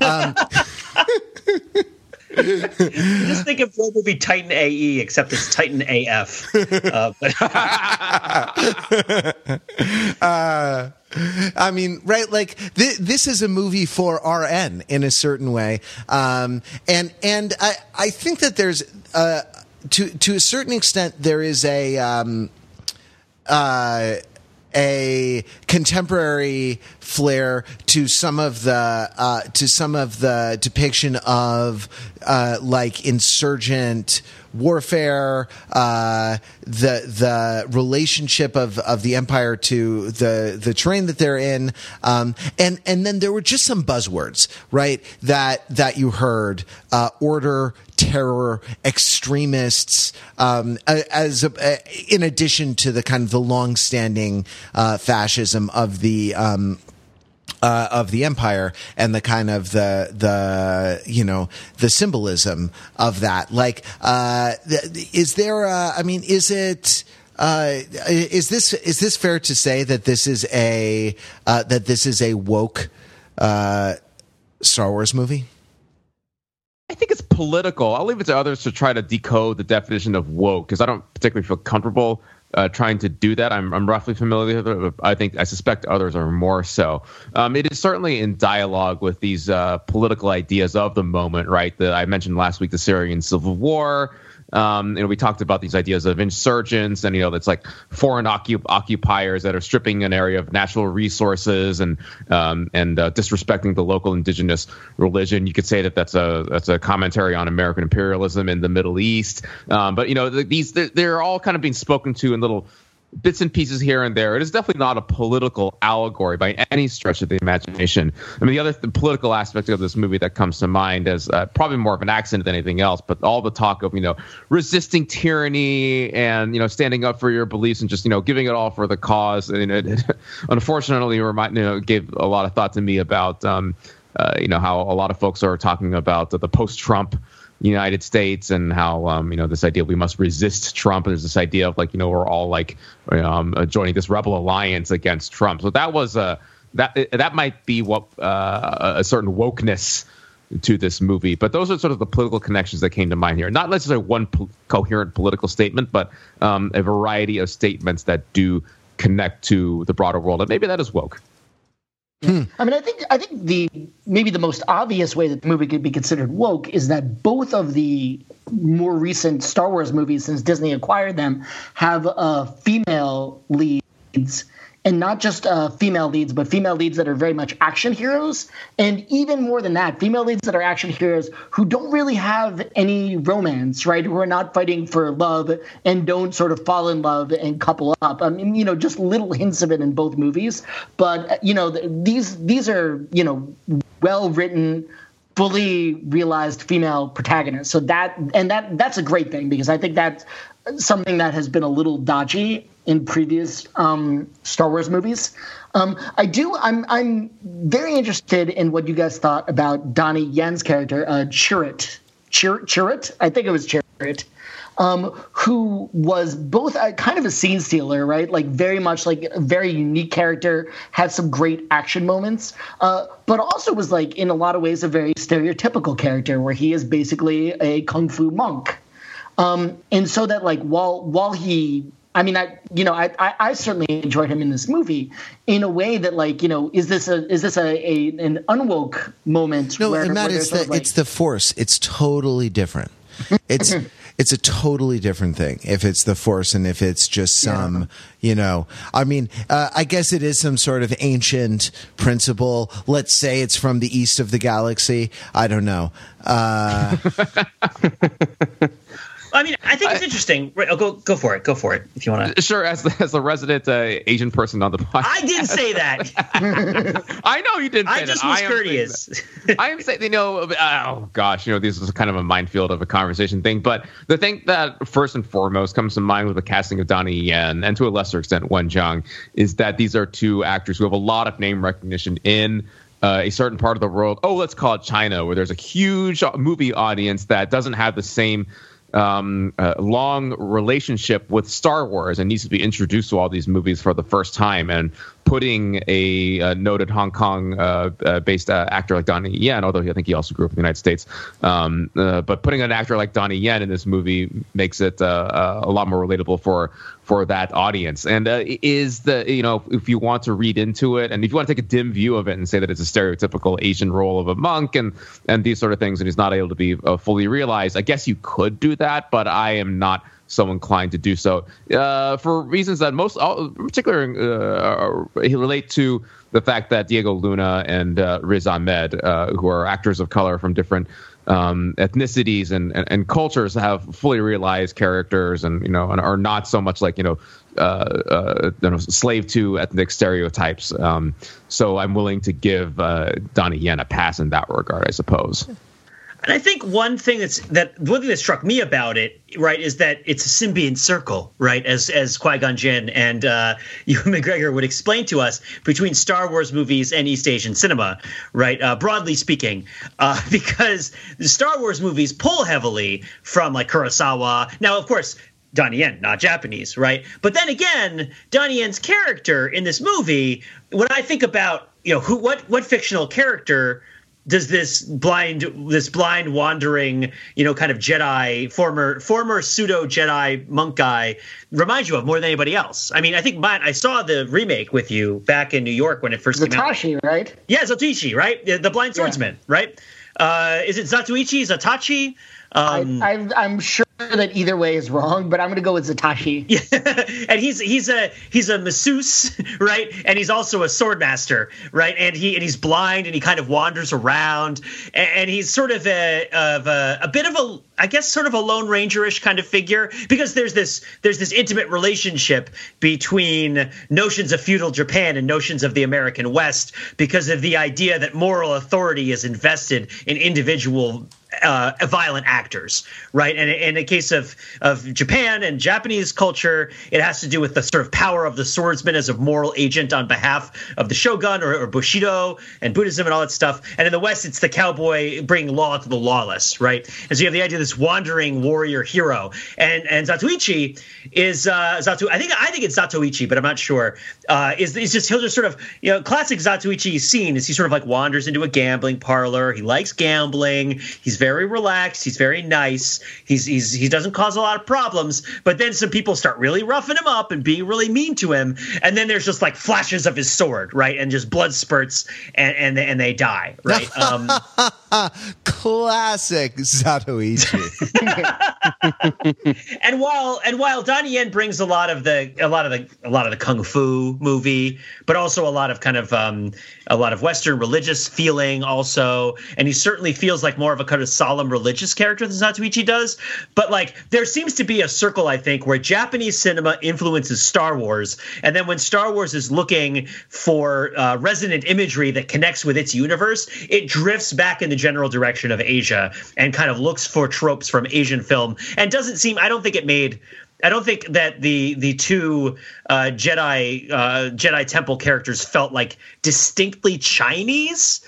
Um, just think of the be Titan AE, except it's Titan AF. Uh, but I mean, right? Like th- this is a movie for RN in a certain way, um, and and I I think that there's uh, to to a certain extent there is a. Um, uh, a contemporary flair to some of the uh, to some of the depiction of uh, like insurgent warfare, uh, the the relationship of, of the empire to the the terrain that they're in, um, and and then there were just some buzzwords, right? That that you heard: uh, order, terror, extremists, um, as a, in addition to the kind of the long-standing uh, fascism of the. Um, uh, of the empire and the kind of the the you know the symbolism of that like uh is there uh, i mean is it uh, is this is this fair to say that this is a uh, that this is a woke uh, Star Wars movie? I think it's political. I'll leave it to others to try to decode the definition of woke because I don't particularly feel comfortable uh, trying to do that. I'm, I'm roughly familiar with it. I think I suspect others are more so. Um, it is certainly in dialogue with these uh, political ideas of the moment, right? That I mentioned last week the Syrian civil war. Um, you know, we talked about these ideas of insurgents, and you know, that's like foreign occup- occupiers that are stripping an area of natural resources and um, and uh, disrespecting the local indigenous religion. You could say that that's a that's a commentary on American imperialism in the Middle East. Um, but you know, the, these they're, they're all kind of being spoken to in little bits and pieces here and there. It is definitely not a political allegory by any stretch of the imagination. I mean, the other the political aspect of this movie that comes to mind is uh, probably more of an accident than anything else, but all the talk of you know resisting tyranny and you know standing up for your beliefs and just you know giving it all for the cause. And it, it unfortunately remind you know gave a lot of thought to me about um, uh, you know how a lot of folks are talking about the, the post-Trump. United States and how um, you know this idea we must resist Trump. And there's this idea of like you know we're all like um, uh, joining this rebel alliance against Trump. So that was a that that might be what uh, a certain wokeness to this movie. But those are sort of the political connections that came to mind here. Not necessarily one po- coherent political statement, but um, a variety of statements that do connect to the broader world, and maybe that is woke. Hmm. I mean, I think I think the maybe the most obvious way that the movie could be considered woke is that both of the more recent Star Wars movies, since Disney acquired them, have uh, female leads and not just uh, female leads, but female leads that are very much action heroes, and even more than that, female leads that are action heroes who don't really have any romance, right? Who are not fighting for love and don't sort of fall in love and couple up. I mean, you know, just little hints of it in both movies, but you know, these these are you know well written fully realized female protagonists. So that and that that's a great thing because I think that's something that has been a little dodgy in previous um, Star Wars movies. Um, I do. I'm. I'm very interested in what you guys thought about Donnie Yen's character, uh, Chirrut. Chir- Chirrut. I think it was Chirrut. Um, who was both a, kind of a scene stealer, right? Like very much like a very unique character, had some great action moments, uh, but also was like in a lot of ways a very stereotypical character where he is basically a kung fu monk. Um, and so that like while while he I mean, I you know, I, I, I certainly enjoyed him in this movie in a way that like you know, is this a is this a, a an unwoke moment? No, where, and Matt, where it's the like- it's the force. It's totally different. It's it's a totally different thing if it's the force and if it's just some you know. I mean, uh, I guess it is some sort of ancient principle. Let's say it's from the east of the galaxy. I don't know. Uh, I mean, I think it's interesting. Right, oh, go go for it. Go for it if you want to. Sure, as the, as a resident uh, Asian person on the podcast, I didn't say that. I know you didn't. Say I just that. was I courteous. I am saying, you know, oh gosh, you know, this is kind of a minefield of a conversation thing. But the thing that first and foremost comes to mind with the casting of Donnie Yen and to a lesser extent Wen Zhang is that these are two actors who have a lot of name recognition in. Uh, a certain part of the world, oh, let's call it China, where there's a huge movie audience that doesn't have the same um, uh, long relationship with Star Wars and needs to be introduced to all these movies for the first time. And putting a, a noted Hong Kong uh, uh, based uh, actor like Donnie Yen, although I think he also grew up in the United States, um, uh, but putting an actor like Donnie Yen in this movie makes it uh, uh, a lot more relatable for for that audience. And is the you know if you want to read into it, and if you want to take a dim view of it and say that it's a stereotypical Asian role of a monk and and these sort of things, and he's not able to be fully realized, I guess you could do that, but I am not so inclined to do so uh, for reasons that most, all, particularly, uh, relate to the fact that Diego Luna and uh, Riz Ahmed, uh, who are actors of color from different um, ethnicities and, and, and cultures, have fully realized characters and you know and are not so much like you know. Uh, uh, you know, slave to ethnic stereotypes. Um, so I'm willing to give uh, Donnie Yen a pass in that regard, I suppose. And I think one thing that's that one thing that struck me about it, right, is that it's a symbiont circle, right, as as Qui Gon Jinn and uh, Ewan McGregor would explain to us between Star Wars movies and East Asian cinema, right, uh, broadly speaking, uh, because the Star Wars movies pull heavily from like Kurosawa. Now, of course. Donnie Yen, not Japanese, right? But then again, Donnie Yen's character in this movie, when I think about, you know, who, what, what fictional character does this blind this blind wandering you know kind of jedi former former pseudo jedi monk guy remind you of more than anybody else? I mean i think Matt, i saw the remake with you back in new york when it first came out. Zatashi, right? yeah zatoichi right? The, the blind swordsman right? Uh is it zatuichi zatachi? Um, I, I'm sure that either way is wrong, but I'm going to go with Zatashi. Yeah. and he's he's a he's a masseuse, right? And he's also a sword master, right? And he and he's blind and he kind of wanders around, and, and he's sort of a of a, a bit of a I guess sort of a lone rangerish kind of figure because there's this there's this intimate relationship between notions of feudal Japan and notions of the American West because of the idea that moral authority is invested in individual uh, violent actors, right? And in the case of of Japan and Japanese culture, it has to do with the sort of power of the swordsman as a moral agent on behalf of the shogun or, or Bushido and Buddhism and all that stuff. And in the West, it's the cowboy bringing law to the lawless, right? And so you have the idea of this wandering warrior hero, and and Zatoichi is uh, Zato. I think I think it's Zatoichi, but I'm not sure. Uh, is is just he'll just sort of you know classic Zatoichi scene is he sort of like wanders into a gambling parlor. He likes gambling. He's very relaxed. He's very nice. He's he's he doesn't cause a lot of problems. But then some people start really roughing him up and being really mean to him. And then there's just like flashes of his sword, right, and just blood spurts, and and and they die, right. Um, Classic Zatoichi. and while and while Donnie Yen brings a lot of the a lot of the a lot of the kung fu movie, but also a lot of kind of um, a lot of Western religious feeling also, and he certainly feels like more of a kind of solemn religious character than Zatoichi does. But like there seems to be a circle, I think, where Japanese cinema influences Star Wars, and then when Star Wars is looking for uh, resonant imagery that connects with its universe, it drifts back in the general direction of Asia and kind of looks for tropes from Asian film, and doesn't seem. I don't think it made. I don't think that the the two uh, Jedi uh, Jedi Temple characters felt like distinctly Chinese,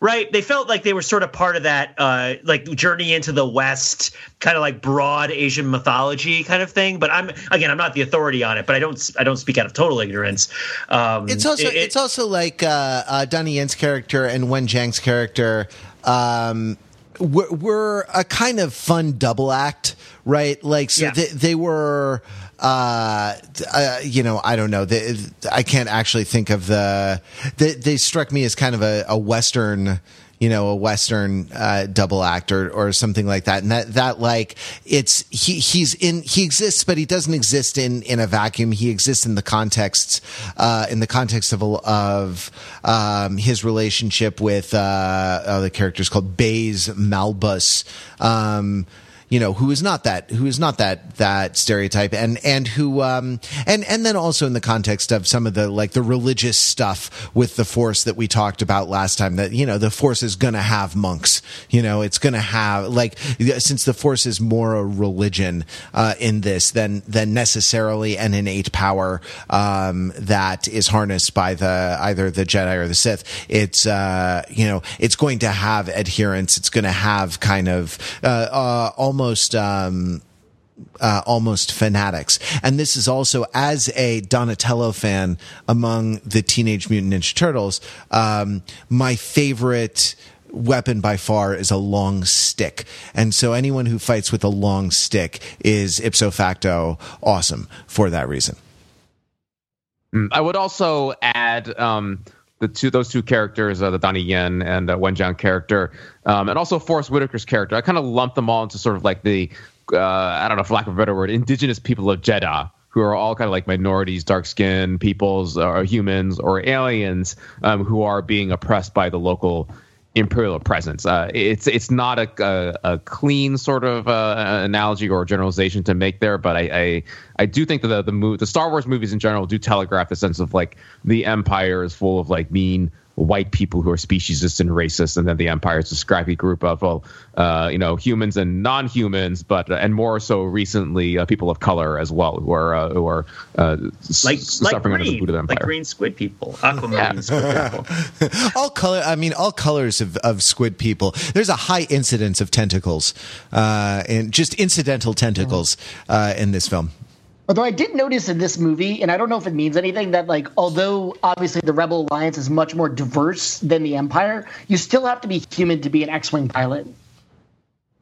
right? They felt like they were sort of part of that uh, like journey into the West, kind of like broad Asian mythology kind of thing. But I'm again, I'm not the authority on it, but I don't I don't speak out of total ignorance. Um, It's also it- it's also like uh, uh, Donnie Yen's character and Wen Jiang's character. Um, were, were a kind of fun double act, right? Like so Yeah. they, they were. Uh, uh, you know, I don't know. They, I can't actually think of the. They, they struck me as kind of a, a western you know, a Western uh, double act or, or something like that. And that, that like, it's, he, he's in, he exists, but he doesn't exist in, in a vacuum. He exists in the context, uh, in the context of, of, um, his relationship with, uh, uh, the character's called Baze Malbus. Um, you know who is not that who is not that that stereotype and and who um and and then also in the context of some of the like the religious stuff with the force that we talked about last time that you know the force is going to have monks you know it's going to have like since the force is more a religion uh in this than than necessarily an innate power um that is harnessed by the either the jedi or the sith it's uh you know it's going to have adherents it's going to have kind of uh, uh almost um uh, almost fanatics. And this is also, as a Donatello fan among the Teenage Mutant Ninja Turtles, um, my favorite weapon by far is a long stick. And so anyone who fights with a long stick is ipso facto awesome for that reason. I would also add um, the two those two characters, uh, the Donnie Yen and uh, Wen Jiang character, um, and also Forest Whitaker's character. I kind of lump them all into sort of like the uh, I don't know, for lack of a better word, indigenous people of Jedha. Who are all kind of like minorities, dark skinned peoples, or humans, or aliens um, who are being oppressed by the local imperial presence. Uh, it's it's not a, a, a clean sort of uh, analogy or generalization to make there, but I I, I do think that the the, the Star Wars movies in general do telegraph the sense of like the Empire is full of like mean white people who are speciesist and racist, and then the Empire is a scrappy group of well, uh, you know, humans and non-humans, but uh, and more so recently uh, people of color as well who are uh, who are uh, like s- like suffering under the boot of the Empire. like green squid people, aquamarine squid people. all color i mean all colors of, of squid people there's a high incidence of tentacles uh and just incidental tentacles uh in this film Although I did notice in this movie, and I don't know if it means anything, that like although obviously the Rebel Alliance is much more diverse than the Empire, you still have to be human to be an X-wing pilot.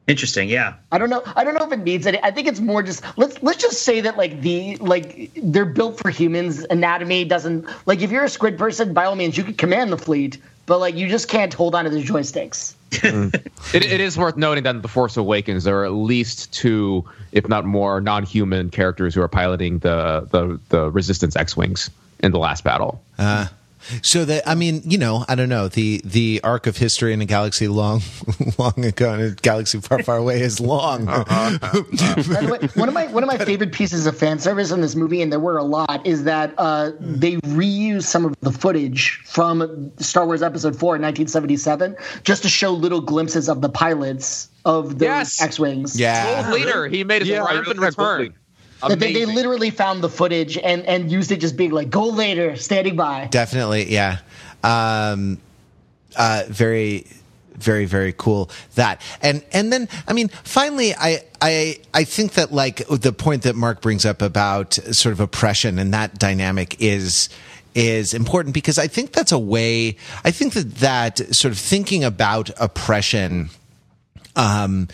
Interesting, yeah. I don't know. I don't know if it means any. I think it's more just let's let's just say that like the like they're built for humans. Anatomy doesn't like if you're a squid person, by all means you could command the fleet, but like you just can't hold on to the joysticks. It, it is worth noting that in The Force Awakens, there are at least two, if not more, non-human characters who are piloting the the, the Resistance X-wings in the last battle. uh So that I mean, you know, I don't know the the arc of history in a galaxy long, long ago, in a galaxy far, far away is long. By the way, one of my one of my favorite pieces of fan service in this movie, and there were a lot, is that uh, they reused some of the footage from Star Wars Episode Four in 1977 just to show little glimpses of the pilots of the Yes. X-wings. yeah, Gold leader, he made his Yeah, I triumphant really like Gold That they, they literally found the footage and and used it just being like Gold Leader, standing by. definitely, yeah. Um, uh, very, very, very cool. That and and then I mean, finally, I I I think that like the point that Mark brings up about sort of oppression and that dynamic is is important because I think that's a way. I think that that sort of thinking about oppression um,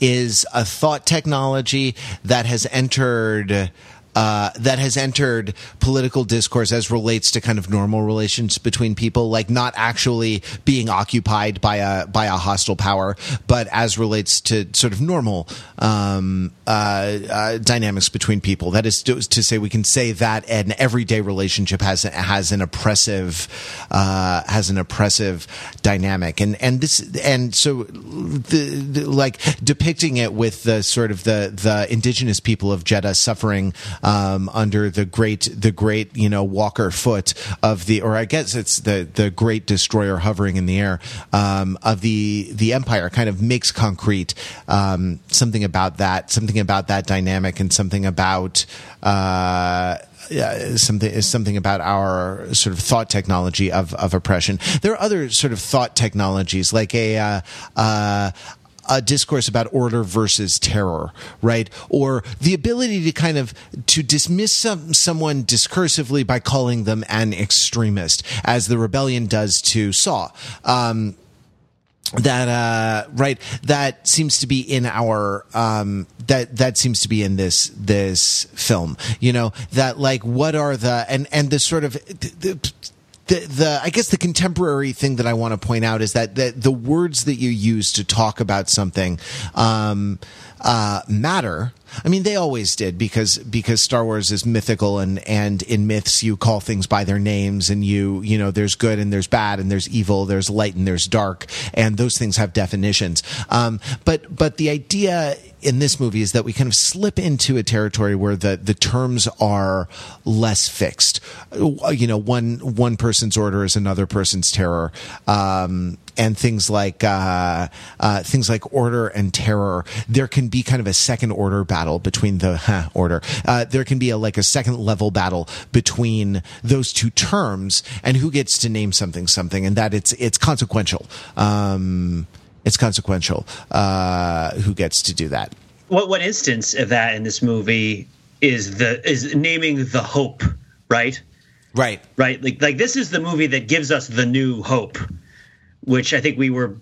is a thought technology that has entered. Uh, that has entered political discourse as relates to kind of normal relations between people, like not actually being occupied by a by a hostile power, but as relates to sort of normal um, uh, uh, dynamics between people. That is to, say, we can say that an everyday relationship has has an oppressive uh, has an oppressive dynamic, and and this and so the, the like depicting it with the sort of the the indigenous people of Jedha suffering um, under the great the great you know Walker foot of the or I guess it's the the great destroyer hovering in the air um, of the the empire kind of makes concrete um, something about that something about that dynamic and something about. Uh, something is something about our sort of thought technology of of oppression. There are other sort of thought technologies like a uh, uh, a discourse about order versus terror, right? Or the ability to kind of to dismiss some, someone discursively by calling them an extremist, as the rebellion does to Saw. Um, that uh right that seems to be in our um that that seems to be in this this film you know that like what are the and and the sort of the, the, the the I guess the contemporary thing that I want to point out is that the, the words that you use to talk about something um, uh, matter. I mean, they always did because because Star Wars is mythical and and in myths you call things by their names and you you know there's good and there's bad and there's evil, there's light and there's dark, and those things have definitions. Um, but but the idea in this movie is that we kind of slip into a territory where the the terms are less fixed. Uh, You know, one one person's order is another person's terror. Um, and things like uh, uh, things like order and terror, there can be kind of a second order battle between the huh, order. Uh, there can be a like a second level battle between those two terms, and who gets to name something something, and that it's it's consequential. Um, it's consequential. Uh, who gets to do that? What one instance of that in this movie is the is naming the hope, right? Right. Right. Like like this is the movie that gives us the new hope, which I think we were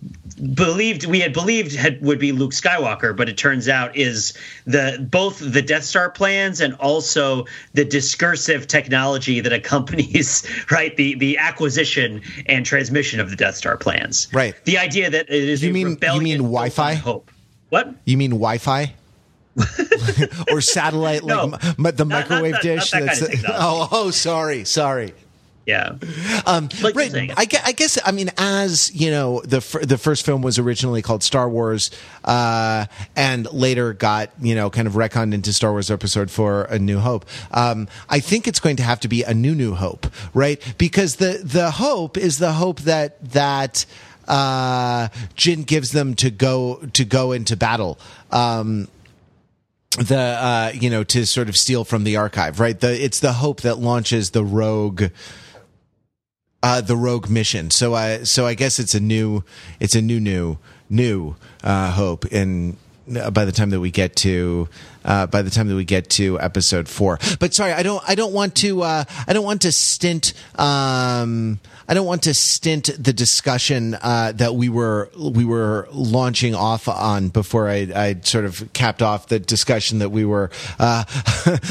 believed we had believed had would be Luke Skywalker, but it turns out is the both the Death Star plans and also the discursive technology that accompanies right the the acquisition and transmission of the Death Star plans. Right. The idea that it is You mean- you mean Wi-Fi? hope. What? You mean Wi-Fi? or satellite, like No. m- the Not- not microwave that- dish? not that oh, technology. oh, oh, sorry, sorry. Yeah. Um, Like right. I, I guess. I mean, as you know, the fir- the first film was originally called Star Wars, uh, and later got you know kind of retconned into Star Wars Episode Four: A New Hope. Um, I think it's going to have to be a new New Hope, right? Because the the hope is the hope that that uh, Jyn gives them to go to go into battle. Um, the uh you know to sort of steal from the archive right the it's the hope that launches the rogue uh the rogue mission. So i so i guess it's a new it's a new new new uh hope uh, by the time that we get to uh, by the time that we get to episode four, but sorry, I don't. I don't want to. Uh, I don't want to stint. Um, I don't want to stint the discussion uh, that we were we were launching off on before I, I sort of capped off the discussion that we were uh,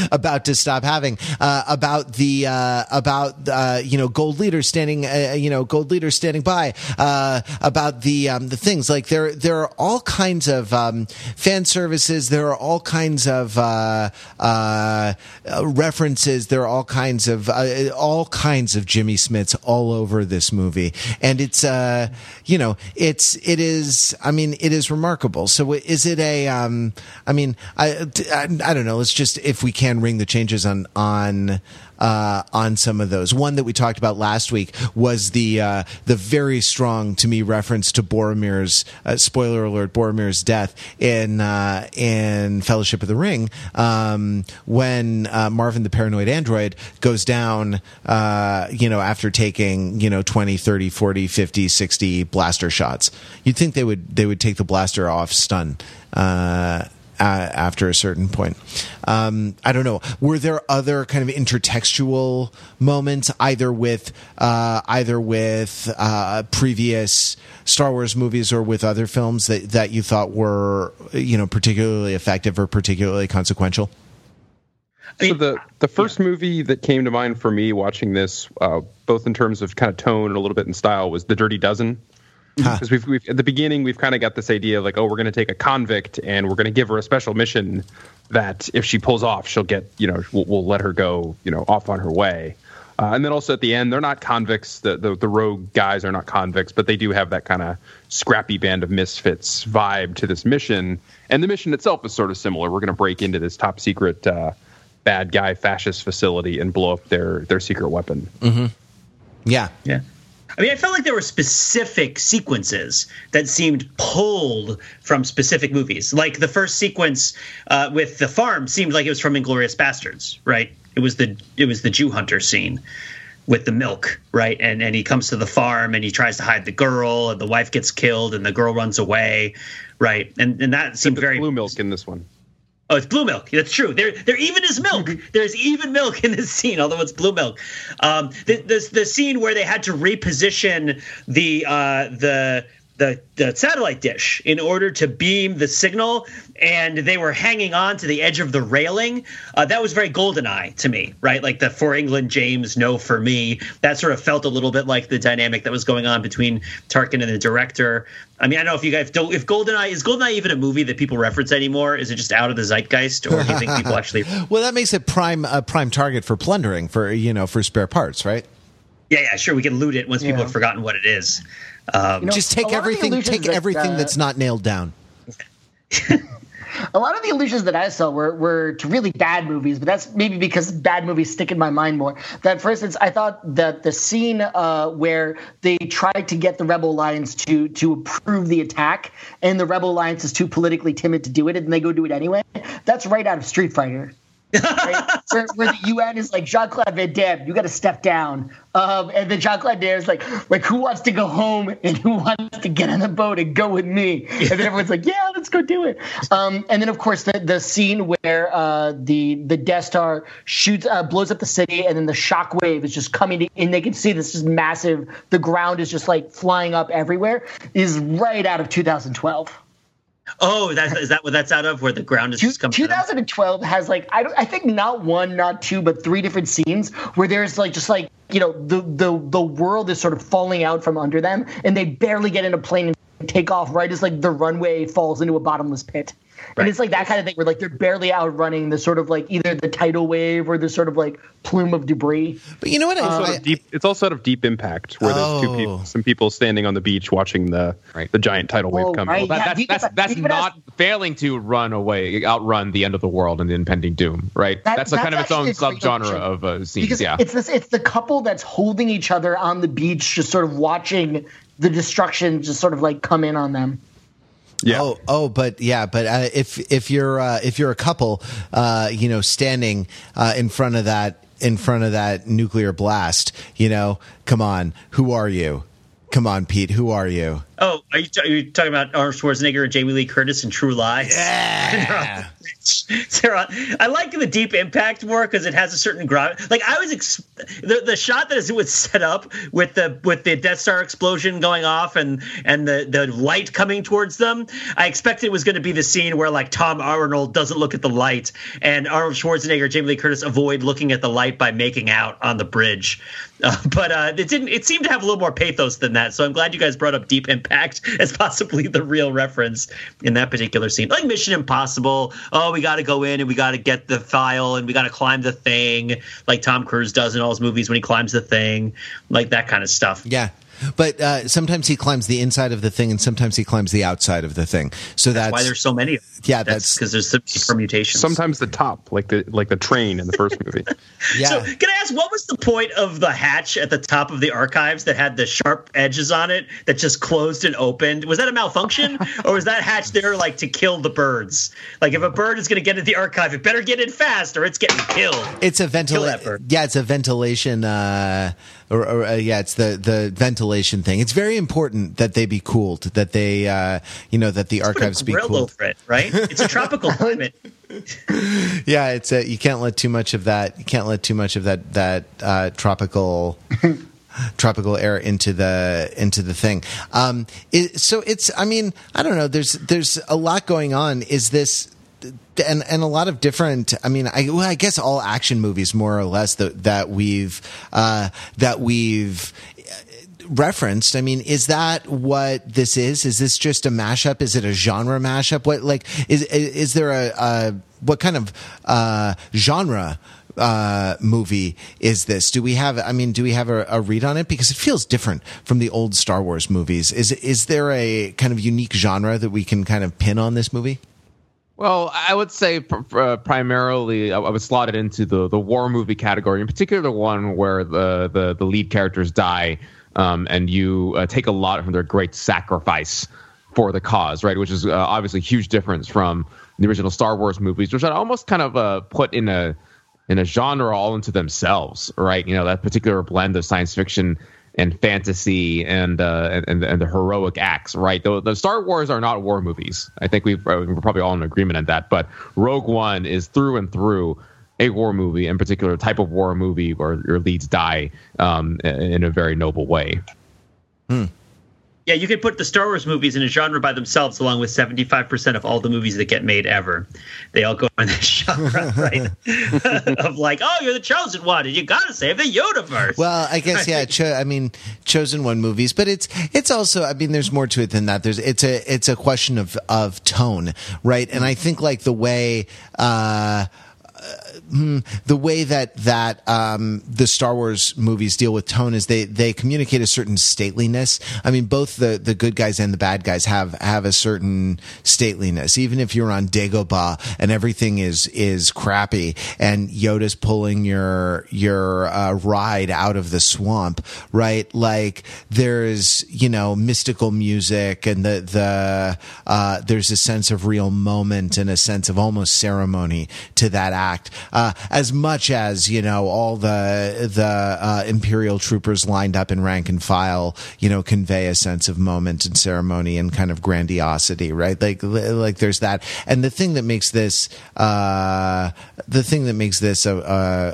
about to stop having uh, about the uh, about you know gold leaders standing you know gold leaders standing by about the um, the things like there there are all kinds of um, fan services. There are all kinds of uh, uh, references. There are all kinds of uh, all kinds of Jimmy Smits all over this movie, and it's uh, you know it's it is. I mean, it is remarkable. So is it a? Um, I mean, I, I I don't know. Let's just if we can ring the changes on on uh, on some of those. One that we talked about last week was the uh, the very strong to me reference to Boromir's uh, spoiler alert Boromir's death in uh, in Fellowship of the Ring um, when uh, Marvin the paranoid android goes down uh, you know after taking you know 20 30 40 50 60 blaster shots you'd think they would they would take the blaster off stun uh, uh, after a certain point. Um, I don't know. Were there other kind of intertextual moments, either with uh, either with uh, previous Star Wars movies or with other films that that you thought were you know particularly effective or particularly consequential? So the the first movie that came to mind for me watching this, uh, both in terms of kind of tone and a little bit in style, was The Dirty Dozen. Because we've, we've at the beginning we've kind of got this idea of like oh we're going to take a convict and we're going to give her a special mission that if she pulls off she'll get you know we'll, we'll let her go you know off on her way. Uh, and then also at the end they're not convicts. The, the the rogue guys are not convicts but they do have that kind of scrappy band of misfits vibe to this mission. And the mission itself is sort of similar. We're going to break into this top secret uh, bad guy fascist facility and blow up their their secret weapon. Yeah, Yeah. I mean, I felt like there were specific sequences that seemed pulled from specific movies. Like the first sequence uh, with the farm seemed like it was from *Inglourious Basterds*, right? It was the it was the Jew hunter scene with the milk, right? And and he comes to the farm and he tries to hide the girl, and the wife gets killed, and the girl runs away, right? And and that seemed very blue milk in this one Oh, it's blue milk. That's true. There, there even is milk. There's even milk in this scene, although it's blue milk. Um, the, the the scene where they had to reposition the uh, the the, the satellite dish in order to beam the signal, and they were hanging on to the edge of the railing. Uh, that was very GoldenEye to me, right? Like the for England, James, no for me. That sort of felt a little bit like the dynamic that was going on between Tarkin and the director. I mean, I don't know if you guys don't. If GoldenEye is GoldenEye even a movie that people reference anymore? Is it just out of the zeitgeist, or do you think people actually? well, that makes it prime a prime target for plundering for you know for spare parts, right? Yeah, yeah, sure. We can loot it once people Yeah. have forgotten what it is. Um, You know, Just a take lot of the everything. illusions Take that, everything uh, that's not nailed down. a lot of the illusions that I saw were, were to really bad movies, but that's maybe because bad movies stick in my mind more. That, for instance, I thought that the scene uh, where they tried to get the Rebel Alliance to to approve the attack, and the Rebel Alliance is too politically timid to do it, and they go do it anyway. That's right out of Street Fighter. Right? where, where the UN is like Jean Claude Van Damme, you got to step down, um, and then Jean Claude Van Damme is like, like who wants to go home and who wants to get on the boat and go with me? And then everyone's like, yeah, let's go do it. Um, and then of course the the scene where uh, the the Death Star shoots uh, blows up the city, and then the shockwave is just coming in. They can see this is massive. The ground is just like flying up everywhere. Is right out of 2012. Oh, that's is that what that's out of? Where the ground is Two- just coming. down? 2012 has like I don't I think not one, not two, but three different scenes where there's like just like you know the the the world is sort of falling out from under them, and they barely get in a plane and take off right as like the runway falls into a bottomless pit. And it's like that kind of thing where like they're barely outrunning the sort of like either the tidal wave or the sort of like plume of debris. But you know what? I, Sort of deep, it's also out of Deep Impact, where there's two people, some people standing on the beach watching the Right. the giant tidal wave Oh, come. right. That, Yeah, that's Deep that's that's Deep Impact- not failing to run away, outrun the end of the world and the impending doom, right? That- that's a kind of its own actually a subgenre of uh, scenes. because Yeah, it's this it's the couple that's holding each other on the beach, just sort of watching the destruction just sort of like come in on them. Yeah. Oh, oh, but yeah, but uh, if if you're uh, if you're a couple, uh, you know, standing uh, in front of that in front of that nuclear blast, you know, come on, who are you? Come on, Pete, who are you? Oh, are you, are you talking about Arnold Schwarzenegger and Jamie Lee Curtis in True Lies? Yeah. They're I like the deep impact more because it has a certain gravity. Like I was, ex- the the shot that it was set up with the with the Death Star explosion going off and and the the light coming towards them. I expected it was going to be the scene where like Tom Arnold doesn't look at the light and Arnold Schwarzenegger, Jamie Lee Curtis avoid looking at the light by making out on the bridge. Uh, but uh, it didn't. It seemed to have a little more pathos than that. So I'm glad you guys brought up Deep Impact impact as possibly the real reference in that particular scene. Like Mission Impossible. Oh, we got to go in and we got to get the file and we got to climb the thing, like Tom Cruise does in all his movies when he climbs the thing, like that kind of stuff. Yeah. But uh, sometimes he climbs the inside of the thing, and sometimes he climbs the outside of the thing. So that's, that's why there's so many. Yeah, that's because there's so many permutations. Sometimes the top, like the like the train in the first movie. yeah. So can I ask, what was the point of the hatch at the top of the archives that had the sharp edges on it that just closed and opened? Was that a malfunction, or was that hatch there like to kill the birds? Like if a bird is going to get into the archive, it better get in fast, or it's getting killed. It's a ventilation. Yeah, it's a ventilation. Uh, or, or uh, yeah, it's the the ventilation thing. It's very important that they be cooled. That they, uh, you know, that the archives be cooled. Over it, right? It's a tropical climate. yeah, it's a, you can't let too much of that. You can't let too much of that that uh, tropical. tropical air into the into the thing. Um, it, so it's. I mean, I don't know. There's there's a lot going on. Is this and and a lot of different. I mean, I, well, I guess all action movies, more or less, that that we've uh, that we've referenced. I mean, is that what this is? Is this just a mashup? Is it a genre mashup? What like is is there a, a what kind of uh, genre? Uh, movie is this? Do we have? I mean, do we have a, a, read on it? Because it feels different from the old Star Wars movies. Is is there a kind of unique genre that we can kind of pin on this movie? Well, I would say uh, primarily I would slot it into the the war movie category, in particular the one where the the, the lead characters die um, and you uh, take a lot from their great sacrifice for the cause, right? Which is uh, obviously a huge difference from the original Star Wars movies, which I almost kind of uh, put in a in a genre all into themselves, right? You know that particular blend of science fiction and fantasy and uh, and and the heroic acts, right? The, the Star Wars are not war movies. I think we uh, we're probably all in agreement on that. But Rogue One is through and through a war movie, in particular, a type of war movie where your leads die um, in a very noble way. Hmm. Yeah, you could put the Star Wars movies in a genre by themselves, along with 75% of all the movies that get made ever. They all go in this genre, right? of like, oh, you're the chosen one, and you got to save the universe. Well, I guess yeah. Cho- I mean, chosen one movies, but it's it's also. I mean, there's more to it than that. There's it's a it's a question of of tone, right? And I think like the way. Uh, the way that that um, the Star Wars movies deal with tone is they they communicate a certain stateliness. I mean, both the the good guys and the bad guys have have a certain stateliness. Even if you're on Dagobah and everything is is crappy, and Yoda's pulling your your uh, ride out of the swamp, right? Like there's you know mystical music and the the uh, there's a sense of real moment and a sense of almost ceremony to that act. Uh, as much as you know all the the uh, imperial troopers lined up in rank and file, you know, convey a sense of moment and ceremony and kind of grandiosity, right? Like like there's that, and the thing that makes this uh, the thing that makes this a,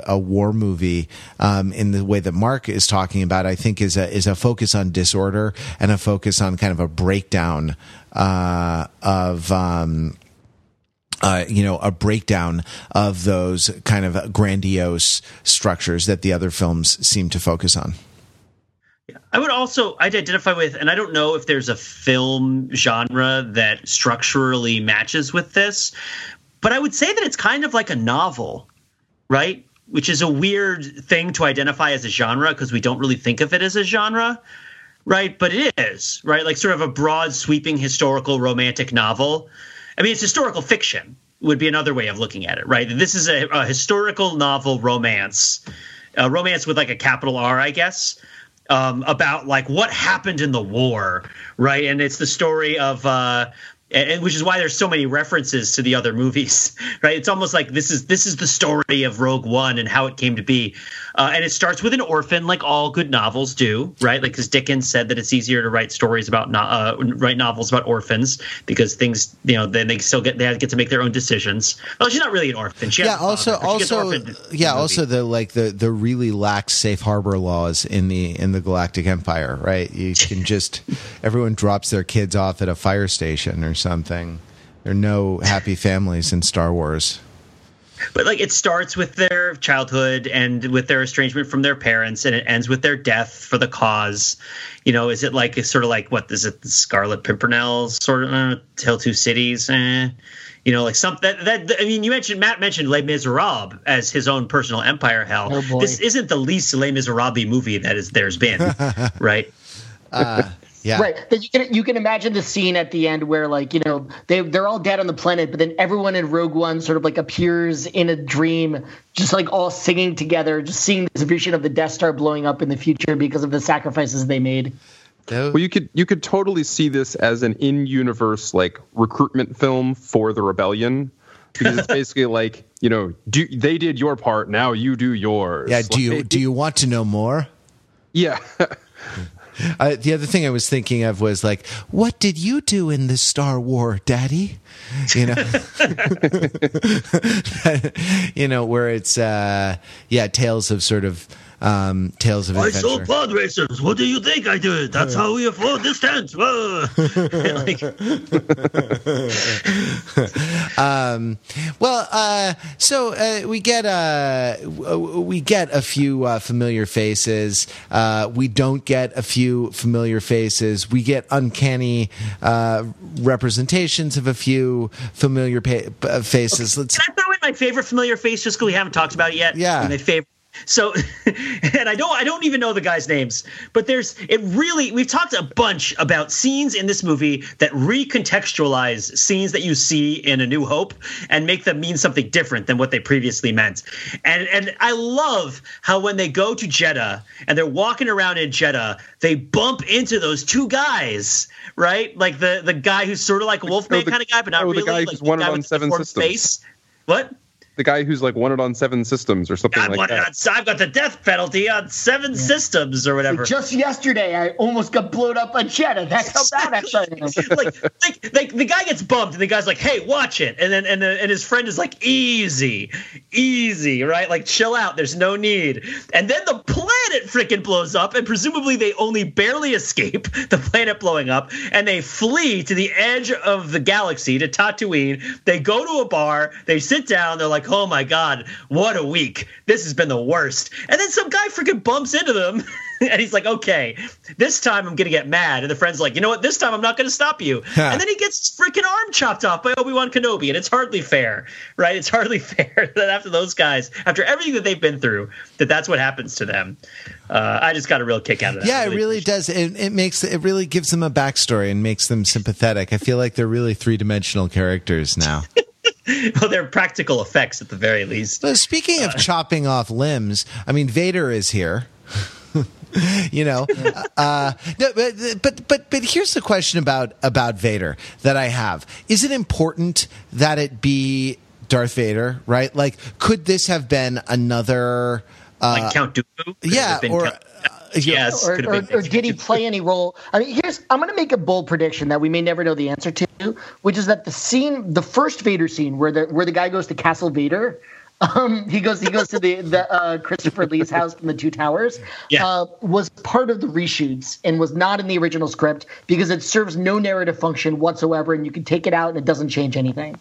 a, a war movie um, in the way that Mark is talking about, I think, is a is a focus on disorder and a focus on kind of a breakdown uh, of. Um, uh, you know, a breakdown of those kind of grandiose structures that the other films seem to focus on. I would also I'd identify with, and I don't know if there's a film genre that structurally matches with this, but I would say that it's kind of like a novel, right? Which is a weird thing to identify as a genre because we don't really think of it as a genre, right? But it is, right? Like sort of a broad, sweeping historical romantic novel I mean, it's historical fiction would be another way of looking at it, right? This is a, a historical novel romance, a romance with like a capital R, I guess, um, about like what happened in the war, right? And it's the story of uh, and which is why there's so many references to the other movies right it's almost like this is this is the story of rogue one and how it came to be uh, and it starts with an orphan like all good novels do right? Like because dickens said that it's easier to write stories about no, uh, write novels about orphans because things you know then they still get they get to make their own decisions. Well she's not really an orphan. She yeah also also yeah also the like the the really lax safe harbor laws in the in the galactic empire right? You can just everyone drops their kids off at a fire station or something. There are no happy families in Star Wars. But like it starts with their childhood and with their estrangement from their parents and it ends with their death for the cause. You know is it like it's sort of like what is it the scarlet pimpernel sort of uh, tale two cities? Eh. you know like something that, that i mean you mentioned matt mentioned les miserables as his own personal empire hell. Oh, this isn't the least les miserables movie that is there's been right? Uh, yeah. Right. That you can you can imagine the scene at the end where like you know they they're all dead on the planet, but then everyone in Rogue One sort of like appears in a dream, just like all singing together, just seeing this vision of the Death Star blowing up in the future because of the sacrifices they made. Though- Well, you could you could totally see this as an in-universe like recruitment film for the rebellion because it's basically like you know do they did your part now you do yours. yeah. Do you do you want to know more? Yeah. Uh, the other thing I was thinking of was like, what did you do in the Star War, Daddy? You know, you know where it's uh, yeah, tales of sort of um, tales of adventure. pod racers what do you think i did that's how we afford this tent like, Well, uh, so uh, we get uh, we get a few uh, familiar faces. Uh, we don't get a few familiar faces. We get uncanny uh, representations of a few familiar pa- uh, faces. Let's Can I throw in my favorite familiar face just because we haven't talked about it yet? Yeah. My favorite. So, and I don't, I don't even know the guy's names, but there's, it really, we've talked a bunch about scenes in this movie that recontextualize scenes that you see in A New Hope and make them mean something different than what they previously meant. And, and I love how when they go to Jedha and they're walking around in Jedha, they bump into those two guys, right? Like the, the guy who's sort of like a Wolfman Oh, the- kind of guy, but not oh, the guy like who's one guy on Seven Systems. Face. What? The guy who's like wanted on seven systems or something I've, like that. on, I've got the death penalty on seven systems or whatever. Just yesterday, I almost got blown up on Jedha. That's how bad I am. like, like, like the guy gets bumped, and the guy's like, "Hey, watch it," and then and the, and his friend is like, "Easy, easy, right? Like, chill out. There's no need." And then the planet freaking blows up, and presumably they only barely escape the planet blowing up, and they flee to the edge of the galaxy to Tatooine. They go to a bar, they sit down, they're like, "Oh my god, what a week! This has been the worst." And then some guy freaking bumps into them. and he's like, okay, this time I'm gonna get mad. And the friend's like, you know what? This time I'm not gonna stop you. and then he gets his freaking arm chopped off by Obi Wan Kenobi, and it's hardly fair, right? It's hardly fair that after those guys, after everything that they've been through, that that's what happens to them. Uh, I just got a real kick out of that. Yeah, I it really does. It, it makes it really gives them a backstory and makes them sympathetic. I feel like they're really three dimensional characters now. Well, they're practical effects at the very least. So speaking of chopping off limbs, I mean Vader is here. you know, uh, no, but, but but but here's the question about about Vader that I have: Is it important that it be Darth Vader? Right? Like, could this have been another? Uh, Like Count Dooku. Yeah, or Count- uh, yes, or, could have or, or did he play any role? I mean, here's I'm going to make a bold prediction that we may never know the answer to, which is that the scene, the first Vader scene, where the where the guy goes to Castle Vader, um, he goes he goes to the the uh, Christopher Lee's house from the Two Towers, Yeah. uh, was part of the reshoots and was not in the original script because it serves no narrative function whatsoever, and you can take it out and it doesn't change anything.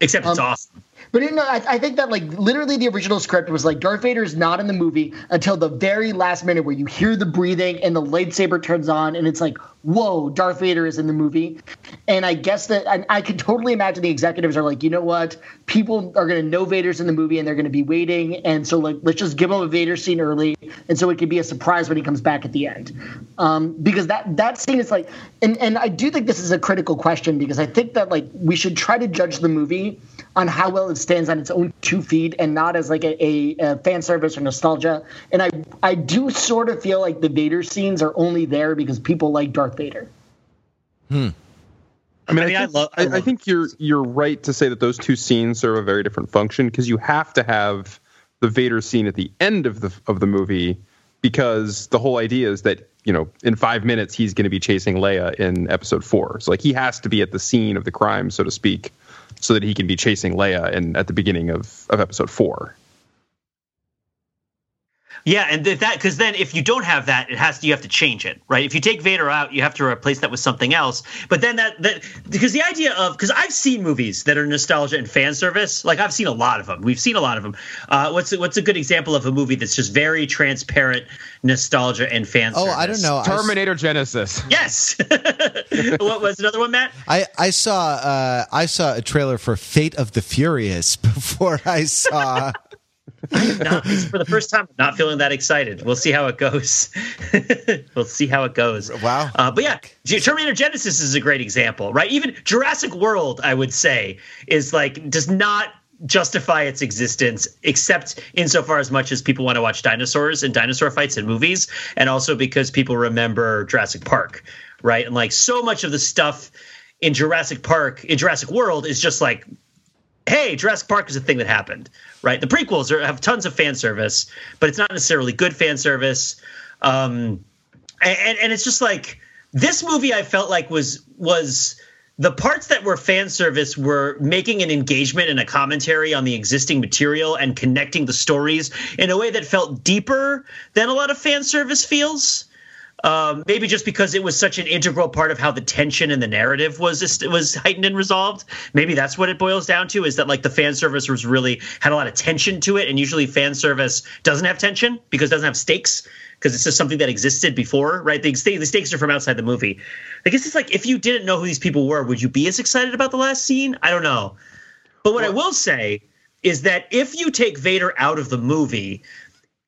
Except it's um, awesome. But you know, I, I think that like literally the original script was like Darth Vader is not in the movie until the very last minute where you hear the breathing and the lightsaber turns on and it's like, whoa, Darth Vader is in the movie. And I guess that I, I totally imagine the executives are like, you know what, people are going to know Vader's in the movie and they're going to be waiting, and so like let's just give them a Vader scene early, and so it could be a surprise when he comes back at the end. Um, because that that scene is like, and and I do think this is a critical question because I think that like we should try to judge the movie on how well it stands on its own two feet and not as like a, a, a fan service or nostalgia. And I I do sort of feel like the Vader scenes are only there because people like Darth Vader. I mean, I mean, I, I love- I I, I think you're you're right to say that those two scenes serve a very different function because you have to have the Vader scene at the end of the of the movie because the whole idea is that you know in five minutes he's going to be chasing Leia in Episode Four. So like he has to be at the scene of the crime, so to speak, so that he can be chasing Leia in at the beginning of of Episode Four. Yeah, and that because then if you don't have that, it has to you have to change it, right? If you take Vader out, you have to replace that with something else. But then that that because the idea of because I've seen movies that are nostalgia and fan service, like I've seen a lot of them. We've seen a lot of them. Uh, what's what's a good example of a movie that's just very transparent nostalgia and fan? Oh, service? I don't know. Terminator Genisys. Yes. what was another one, Matt? I I saw uh, I saw a trailer for Fate of the Furious before I saw. not, for the first time, I'm not feeling that excited. We'll see how it goes. we'll see how it goes. Wow. Uh, but yeah, Terminator Genisys is a great example, right? Even Jurassic World, I would say, is like does not justify its existence except insofar as much as people want to watch dinosaurs and dinosaur fights in movies and also because people remember Jurassic Park right and like so much of the stuff in Jurassic Park in Jurassic World is just like hey Jurassic Park is a thing that happened right the prequels are, have tons of fan service but it's not necessarily good fan service um and and it's just like this movie I felt like was was the parts that were fan service were making an engagement and a commentary on the existing material and connecting the stories in a way that felt deeper than a lot of fan service feels. Um, maybe just because it was such an integral part of how the tension and the narrative was was heightened and resolved. Maybe that's what it boils down to: is that like the fan service was really had a lot of tension to it, and usually fan service doesn't have tension because it doesn't have stakes because it's just something that existed before, right? The, the stakes are from outside the movie. I guess it's like if you didn't know who these people were, would you be as excited about the last scene? I don't know. But what well, I will say is that if you take Vader out of the movie,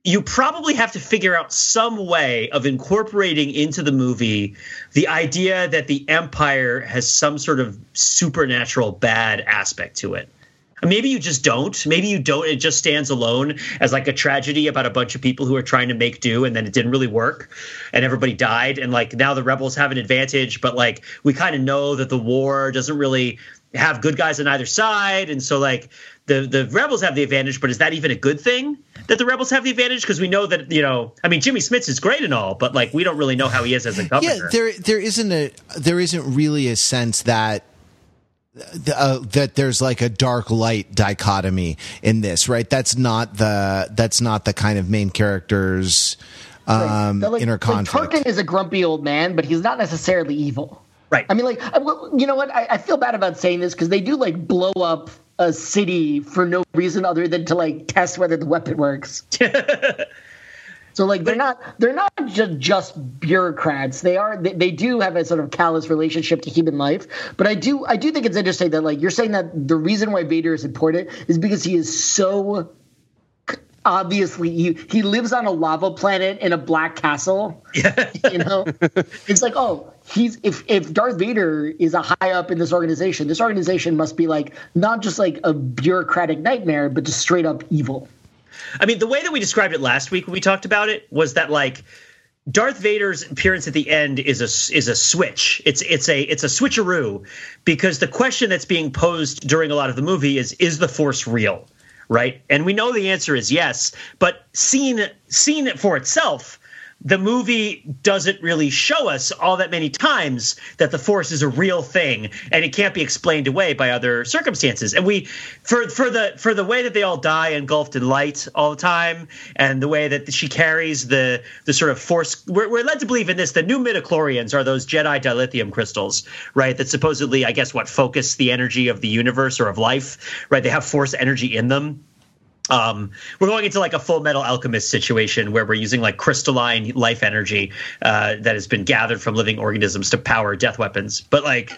you probably have to figure out some way of incorporating into the movie the idea that the Empire has some sort of supernatural bad aspect to it. Maybe you just don't. Maybe you don't. It just stands alone as like a tragedy about a bunch of people who are trying to make do and then it didn't really work and everybody died. And like now the rebels have an advantage, but like we kind of know that the war doesn't really have good guys on either side. And so like the, the rebels have the advantage, but is that even a good thing that the rebels have the advantage? Because we know that, you know, I mean, Jimmy Smits is great and all, but like we don't really know how he is as a governor. Yeah, there, there isn't a, there isn't really a sense that uh, that there's like a dark light dichotomy in this, right? That's not the that's not the kind of main characters um, like, like, inner conflict. Like Tarkin is a grumpy old man, but he's not necessarily evil. Right. I mean, like, you know what? I, I feel bad about saying this because they do like blow up a city for no reason other than to like test whether the weapon works. So like they're not they're not just just bureaucrats. They are they, they do have a sort of callous relationship to human life. But I do I do think it's interesting that like you're saying that the reason why Vader is important is because he is so obviously he, he lives on a lava planet in a black castle. Yeah. you know, it's like oh he's if if Darth Vader is a high up in this organization, this organization must be like not just like a bureaucratic nightmare, but just straight up evil. I mean, the way that we described it last week when we talked about it was that like Darth Vader's appearance at the end is a is a switch. It's it's a it's a switcheroo because the question that's being posed during a lot of the movie is is the Force real, right? And we know the answer is yes, but seen seeing it for itself, the movie doesn't really show us all that many times that the force is a real thing and it can't be explained away by other circumstances. And we for for the for the way that they all die engulfed in light all the time and the way that she carries the the sort of force we're, we're led to believe in this the new midichlorians are those jedi dilithium crystals right? That supposedly i guess what focus the energy of the universe or of life right? They have force energy in them um, we're going into like a full metal alchemist situation where we're using like crystalline life energy uh, that has been gathered from living organisms to power death weapons. But like,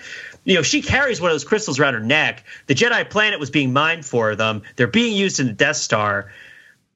you know, she carries one of those crystals around her neck. The Jedi planet was being mined for them. They're being used in the Death Star.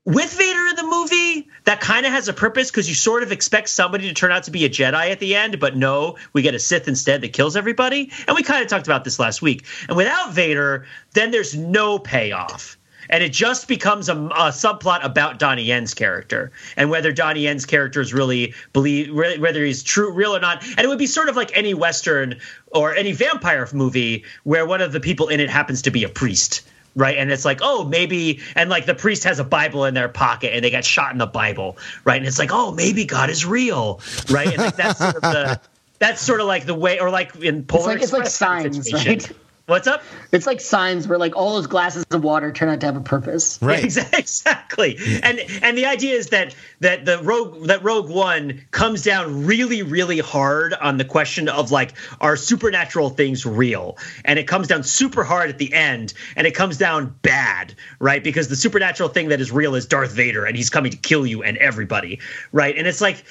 With Vader in the movie, that kind of has a purpose because you sort of expect somebody to turn out to be a Jedi at the end, but no, we get a Sith instead that kills everybody. And we kind of talked about this last week. And without Vader, then there's no payoff and it just becomes a, a, subplot about Donnie Yen's character and whether Donnie Yen's character is really believe whether he's true, real or not. And it would be sort of like any western or any vampire movie where one of the people in it happens to be a priest. Right. And it's like, oh, maybe, and like the priest has a Bible in their pocket and they got shot in the Bible. Right. And it's like, oh, maybe God is real. Right. And like that's sort of the, that's sort of like the way, or like in Polar it's like, Express it's like signs, right? What's up? It's like signs where like all those glasses of water turn out to have a purpose. Right. exactly. Yeah. And and the idea is that that the Rogue that Rogue One comes down really really hard on the question of like are supernatural things real? And it comes down super hard at the end and it comes down bad, right? Because the supernatural thing that is real is Darth Vader and he's coming to kill you and everybody, right? And it's like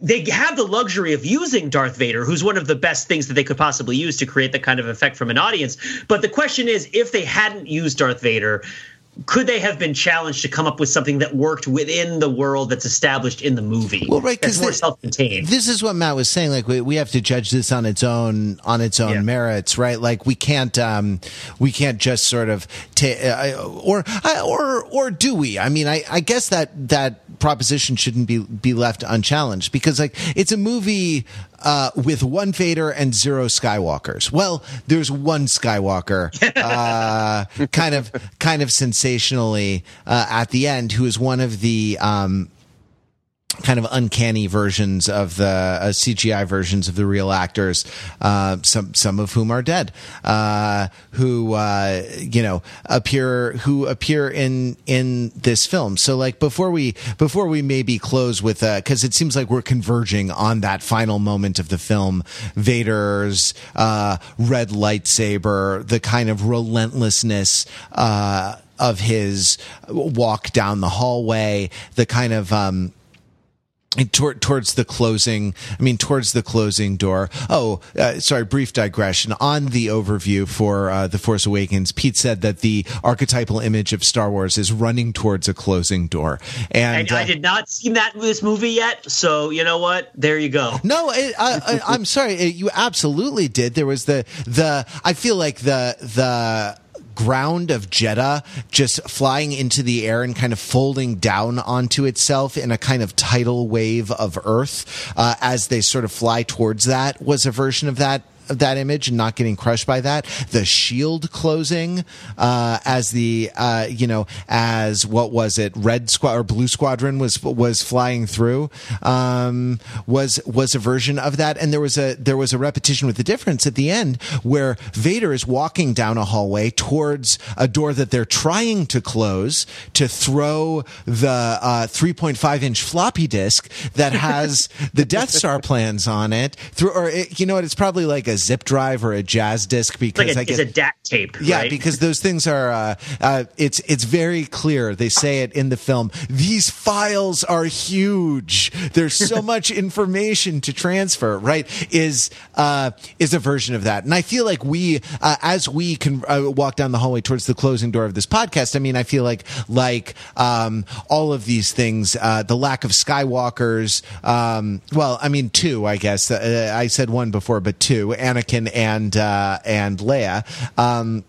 they have the luxury of using Darth Vader, who's one of the best things that they could possibly use to create the kind of effect from an audience. But the question is, if they hadn't used Darth Vader, could they have been challenged to come up with something that worked within the world that's established in the movie? Well, right, because more this, self-contained. This is what Matt was saying. Like we, we have to judge this on its own on its own yeah. merits, right? Like we can't um, we can't just sort of ta- uh, or or or do we? I mean, I, I guess that that proposition shouldn't be be left unchallenged because like it's a movie uh, with one Vader and zero Skywalkers. Well, there's one Skywalker, uh, kind of kind of sensationally uh, at the end, who is one of the um, kind of uncanny versions of the uh, CGI versions of the real actors, uh, some some of whom are dead, uh, who uh, you know appear who appear in in this film. So like before we before we maybe close with because uh, it seems like we're converging on that final moment of the film, Vader's uh, red lightsaber, the kind of relentlessness of his walk down the hallway, the kind of um, Toward, towards the closing, I mean, towards the closing door. Oh, uh, sorry, brief digression. On the overview for uh, The Force Awakens, Pete said that the archetypal image of Star Wars is running towards a closing door. And, and I uh, did not see that in this movie yet, so you know what? There you go. No, it, I, am sorry. It, you absolutely did. There was the, the, I feel like the, the, ground of Jedha just flying into the air and kind of folding down onto itself in a kind of tidal wave of Earth uh, as they sort of fly towards that was a version of that that image and not getting crushed by that. The shield closing uh, as the uh, you know as what was it? Red squad or blue squadron was was flying through um, was was a version of that. And there was a there was a repetition with the difference at the end where Vader is walking down a hallway towards a door that they're trying to close to throw the uh, 3.5 inch floppy disk that has the Death Star plans on it through or it, you know what? It's probably like a zip drive or a jazz disc because like a, I guess, it's a DAT tape. Yeah, right? because those things are. Uh, uh, it's it's very clear. They say it in the film. These files are huge. There's so much information to transfer. Right? Is uh, is a version of that, and I feel like we, uh, as we can uh, walk down the hallway towards the closing door of this podcast. I mean, I feel like like um, all of these things, uh, the lack of Skywalkers. Um, well, I mean, two, I guess. I said one before, but two. Anakin and uh, and Leia. Um,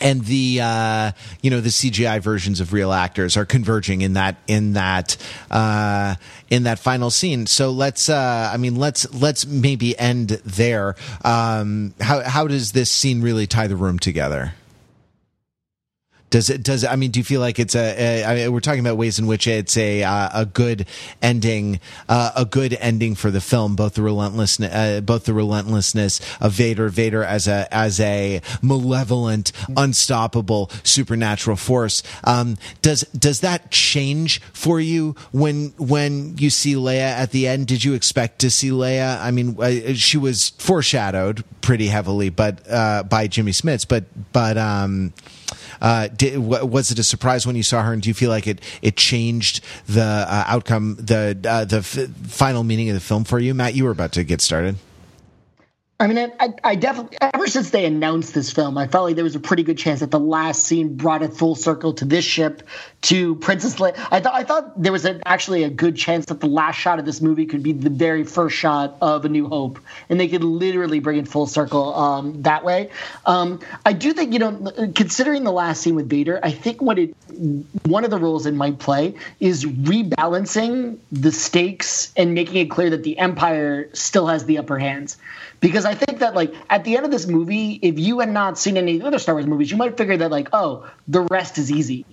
and the uh, you know the CGI versions of real actors are converging in that in that uh, in that final scene. So let's uh, I mean let's let's maybe end there. Um, how how does this scene really tie the room together? Does it? Does I mean? Do you feel like it's a? a I mean, we're talking about ways in which it's a uh, a good ending, uh, a good ending for the film. Both the relentless, uh, both the relentlessness of Vader, Vader as a as a malevolent, unstoppable supernatural force. Um, does does that change for you when when you see Leia at the end? Did you expect to see Leia? I mean, uh, she was foreshadowed pretty heavily, but uh, by Jimmy Smits, but but um uh, did, was it a surprise when you saw her, and do you feel like it it changed the uh, outcome, the uh, the f- final meaning of the film for you, Matt? You were about to get started. I mean, I, I, definitely, ever since they announced this film, I felt like there was a pretty good chance that the last scene brought it full circle to this ship, to Princess Leia. I thought, I thought there was a, actually a good chance that the last shot of this movie could be the very first shot of A New Hope, and they could literally bring it full circle um, that way. Um, I do think, you know, considering the last scene with Vader, I think what it, one of the roles it might play is rebalancing the stakes and making it clear that the Empire still has the upper hands because I think that like at the end of this movie, if you had not seen any of the other Star Wars movies, you might figure that like, oh, the rest is easy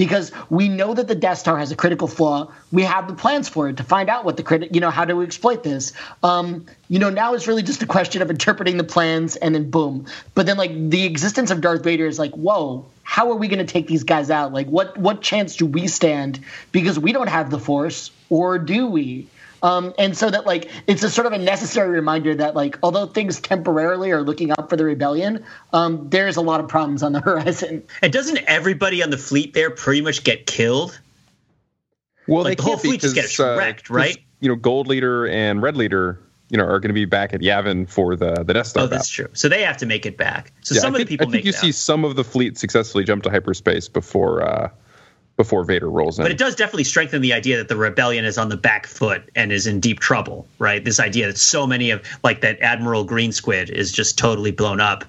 because we know that the Death Star has a critical flaw. We have the plans for it to find out what the crit, you know, how do we exploit this. Um, you know, now it's really just a question of interpreting the plans and then boom. But then like the existence of Darth Vader is like, whoa, how are we going to take these guys out? Like, what what chance do we stand because we don't have the Force, or do we? Um, and so that like it's a sort of a necessary reminder that like although things temporarily are looking up for the rebellion, um, there's a lot of problems on the horizon. And doesn't everybody on the fleet there pretty much get killed? Well, like, they the whole can't fleet just because, gets uh, right? You know, Gold Leader and Red Leader, you know, are going to be back at Yavin for the the Death Star. Oh, that's battle. true. So they have to make it back. So Yeah, some I of the people I think make you it see out. some of the fleet successfully jump to hyperspace before uh, before Vader rolls in. But it does definitely strengthen the idea that the rebellion is on the back foot and is in deep trouble, right? This idea that so many of, like that Admiral Green Squid is just totally blown up.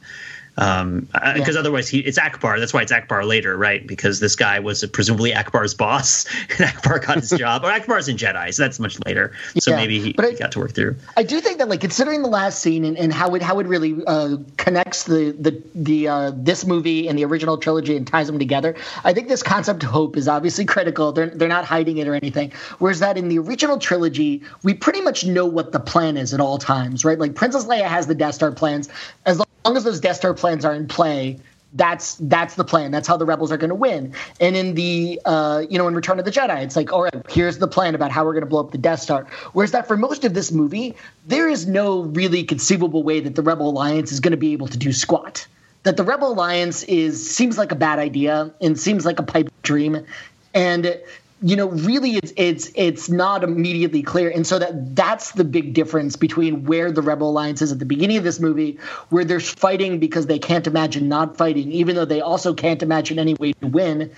Um, because otherwise he it's Ackbar. That's why it's Ackbar later, right? Because this guy was presumably Ackbar's boss, and Ackbar got his job. Or Ackbar's in Jedi, so that's much later. So Yeah, maybe he, but I- he got to work through. I do think that, like, considering the last scene and, and how it how it really uh, connects the the the uh, this movie and the original trilogy and ties them together, I think this concept of hope is obviously critical. They're they're not hiding it or anything. Whereas that in the original trilogy, we pretty much know what the plan is at all times, right? Like Princess Leia has the Death Star plans. As long as those Death Star plans are in play, that's that's the plan. That's how the rebels are going to win. And in the uh, you know in Return of the Jedi, it's like, all right, here's the plan about how we're going to blow up the Death Star. Whereas that for most of this movie, there is no really conceivable way that the Rebel Alliance is going to be able to do squat. That the Rebel Alliance is seems like a bad idea and seems like a pipe dream, and you know really it's it's it's not immediately clear and so that that's the big difference between where the rebel alliance is at the beginning of this movie where they're fighting because they can't imagine not fighting even though they also can't imagine any way to win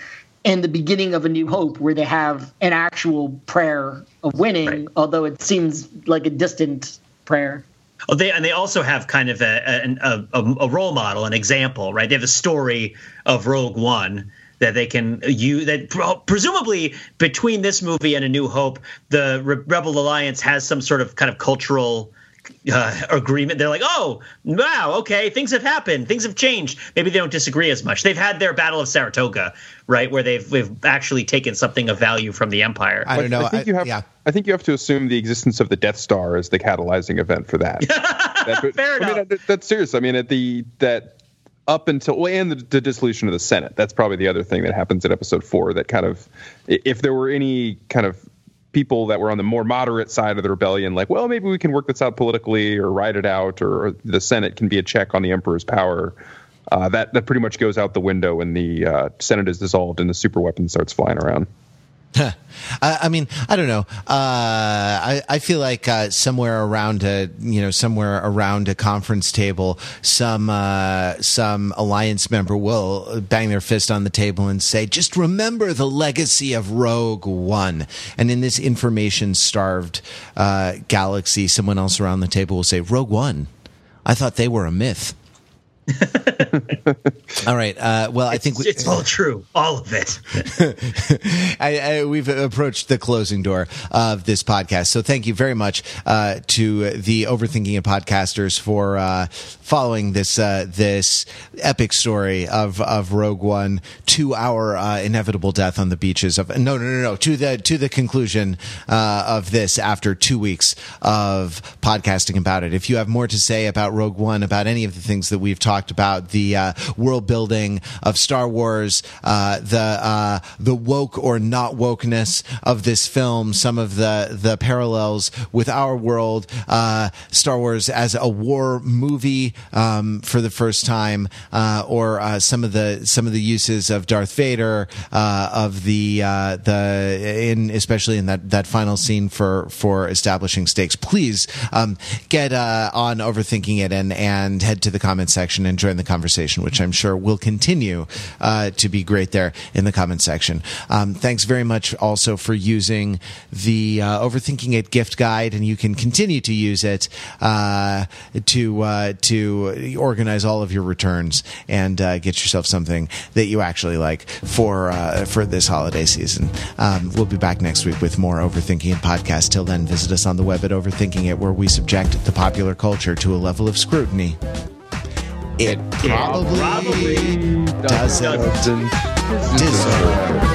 and the beginning of a new hope where they have an actual prayer of winning Right. although it seems like a distant prayer Oh, they and they also have kind of a, a, a, a role model, an example, right? They have a story of Rogue One that they can use. That pro- presumably between this movie and A New Hope, the Re- Rebel Alliance has some sort of kind of cultural. Uh, agreement. They're like, oh, wow, okay, things have happened, things have changed. Maybe they don't disagree as much. They've had their Battle of Saratoga, right, where they've they've actually taken something of value from the Empire. I don't know. I think you have. yeah. I think you have to assume the existence of the Death Star as the catalyzing event for that. that Fair I mean, enough. that- that's serious. I mean, at the that up until and the, the dissolution of the Senate. That's probably the other thing that happens in Episode Four. That kind of, if there were any kind of people that were on the more moderate side of the rebellion, like, well, maybe we can work this out politically or ride it out, or, or the Senate can be a check on the Emperor's power. Uh, that that pretty much goes out the window when the uh, Senate is dissolved and the super weapon starts flying around. I, mean, I don't know. Uh, I, I feel like uh, somewhere around a, you know, somewhere around a conference table, some uh, some alliance member will bang their fist on the table and say, "Just remember the legacy of Rogue One." And in this information-starved uh, galaxy, someone else around the table will say, "Rogue One." I thought they were a myth. All right. Uh, well, I think we, it's all true, all of it. I, I, we've approached the closing door of this podcast. So thank you very much uh, to the Overthinking and podcasters for uh, following this uh, this epic story of of Rogue One to our uh, inevitable death on the beaches of no no no no to the to the conclusion uh, of this after two weeks of podcasting about it. If you have more to say about Rogue One, about any of the things that we've talked about, the uh, world building of Star Wars, uh, the uh, the woke or not wokeness of this film, some of the the parallels with our world, uh, Star Wars as a war movie um, for the first time, uh, or uh, some of the some of the uses of Darth Vader, uh, of the uh, the in especially in that that final scene for for establishing stakes. Please um, get uh, on overthinking it and and head to the comment section and join the conversation, which I'm sure will continue to be great there in the comment section. Um, thanks very much also for using the overthinking it gift guide, and you can continue to use it to uh, to organize all of your returns and uh, get yourself something that you actually like for uh, for this holiday season. Um, we'll be back next week with more overthinking it podcast. Till then, visit us on the web at overthinking it, where we subject the popular culture to a level of scrutiny. It probably, probably doesn't. Doesn't. Dizzle.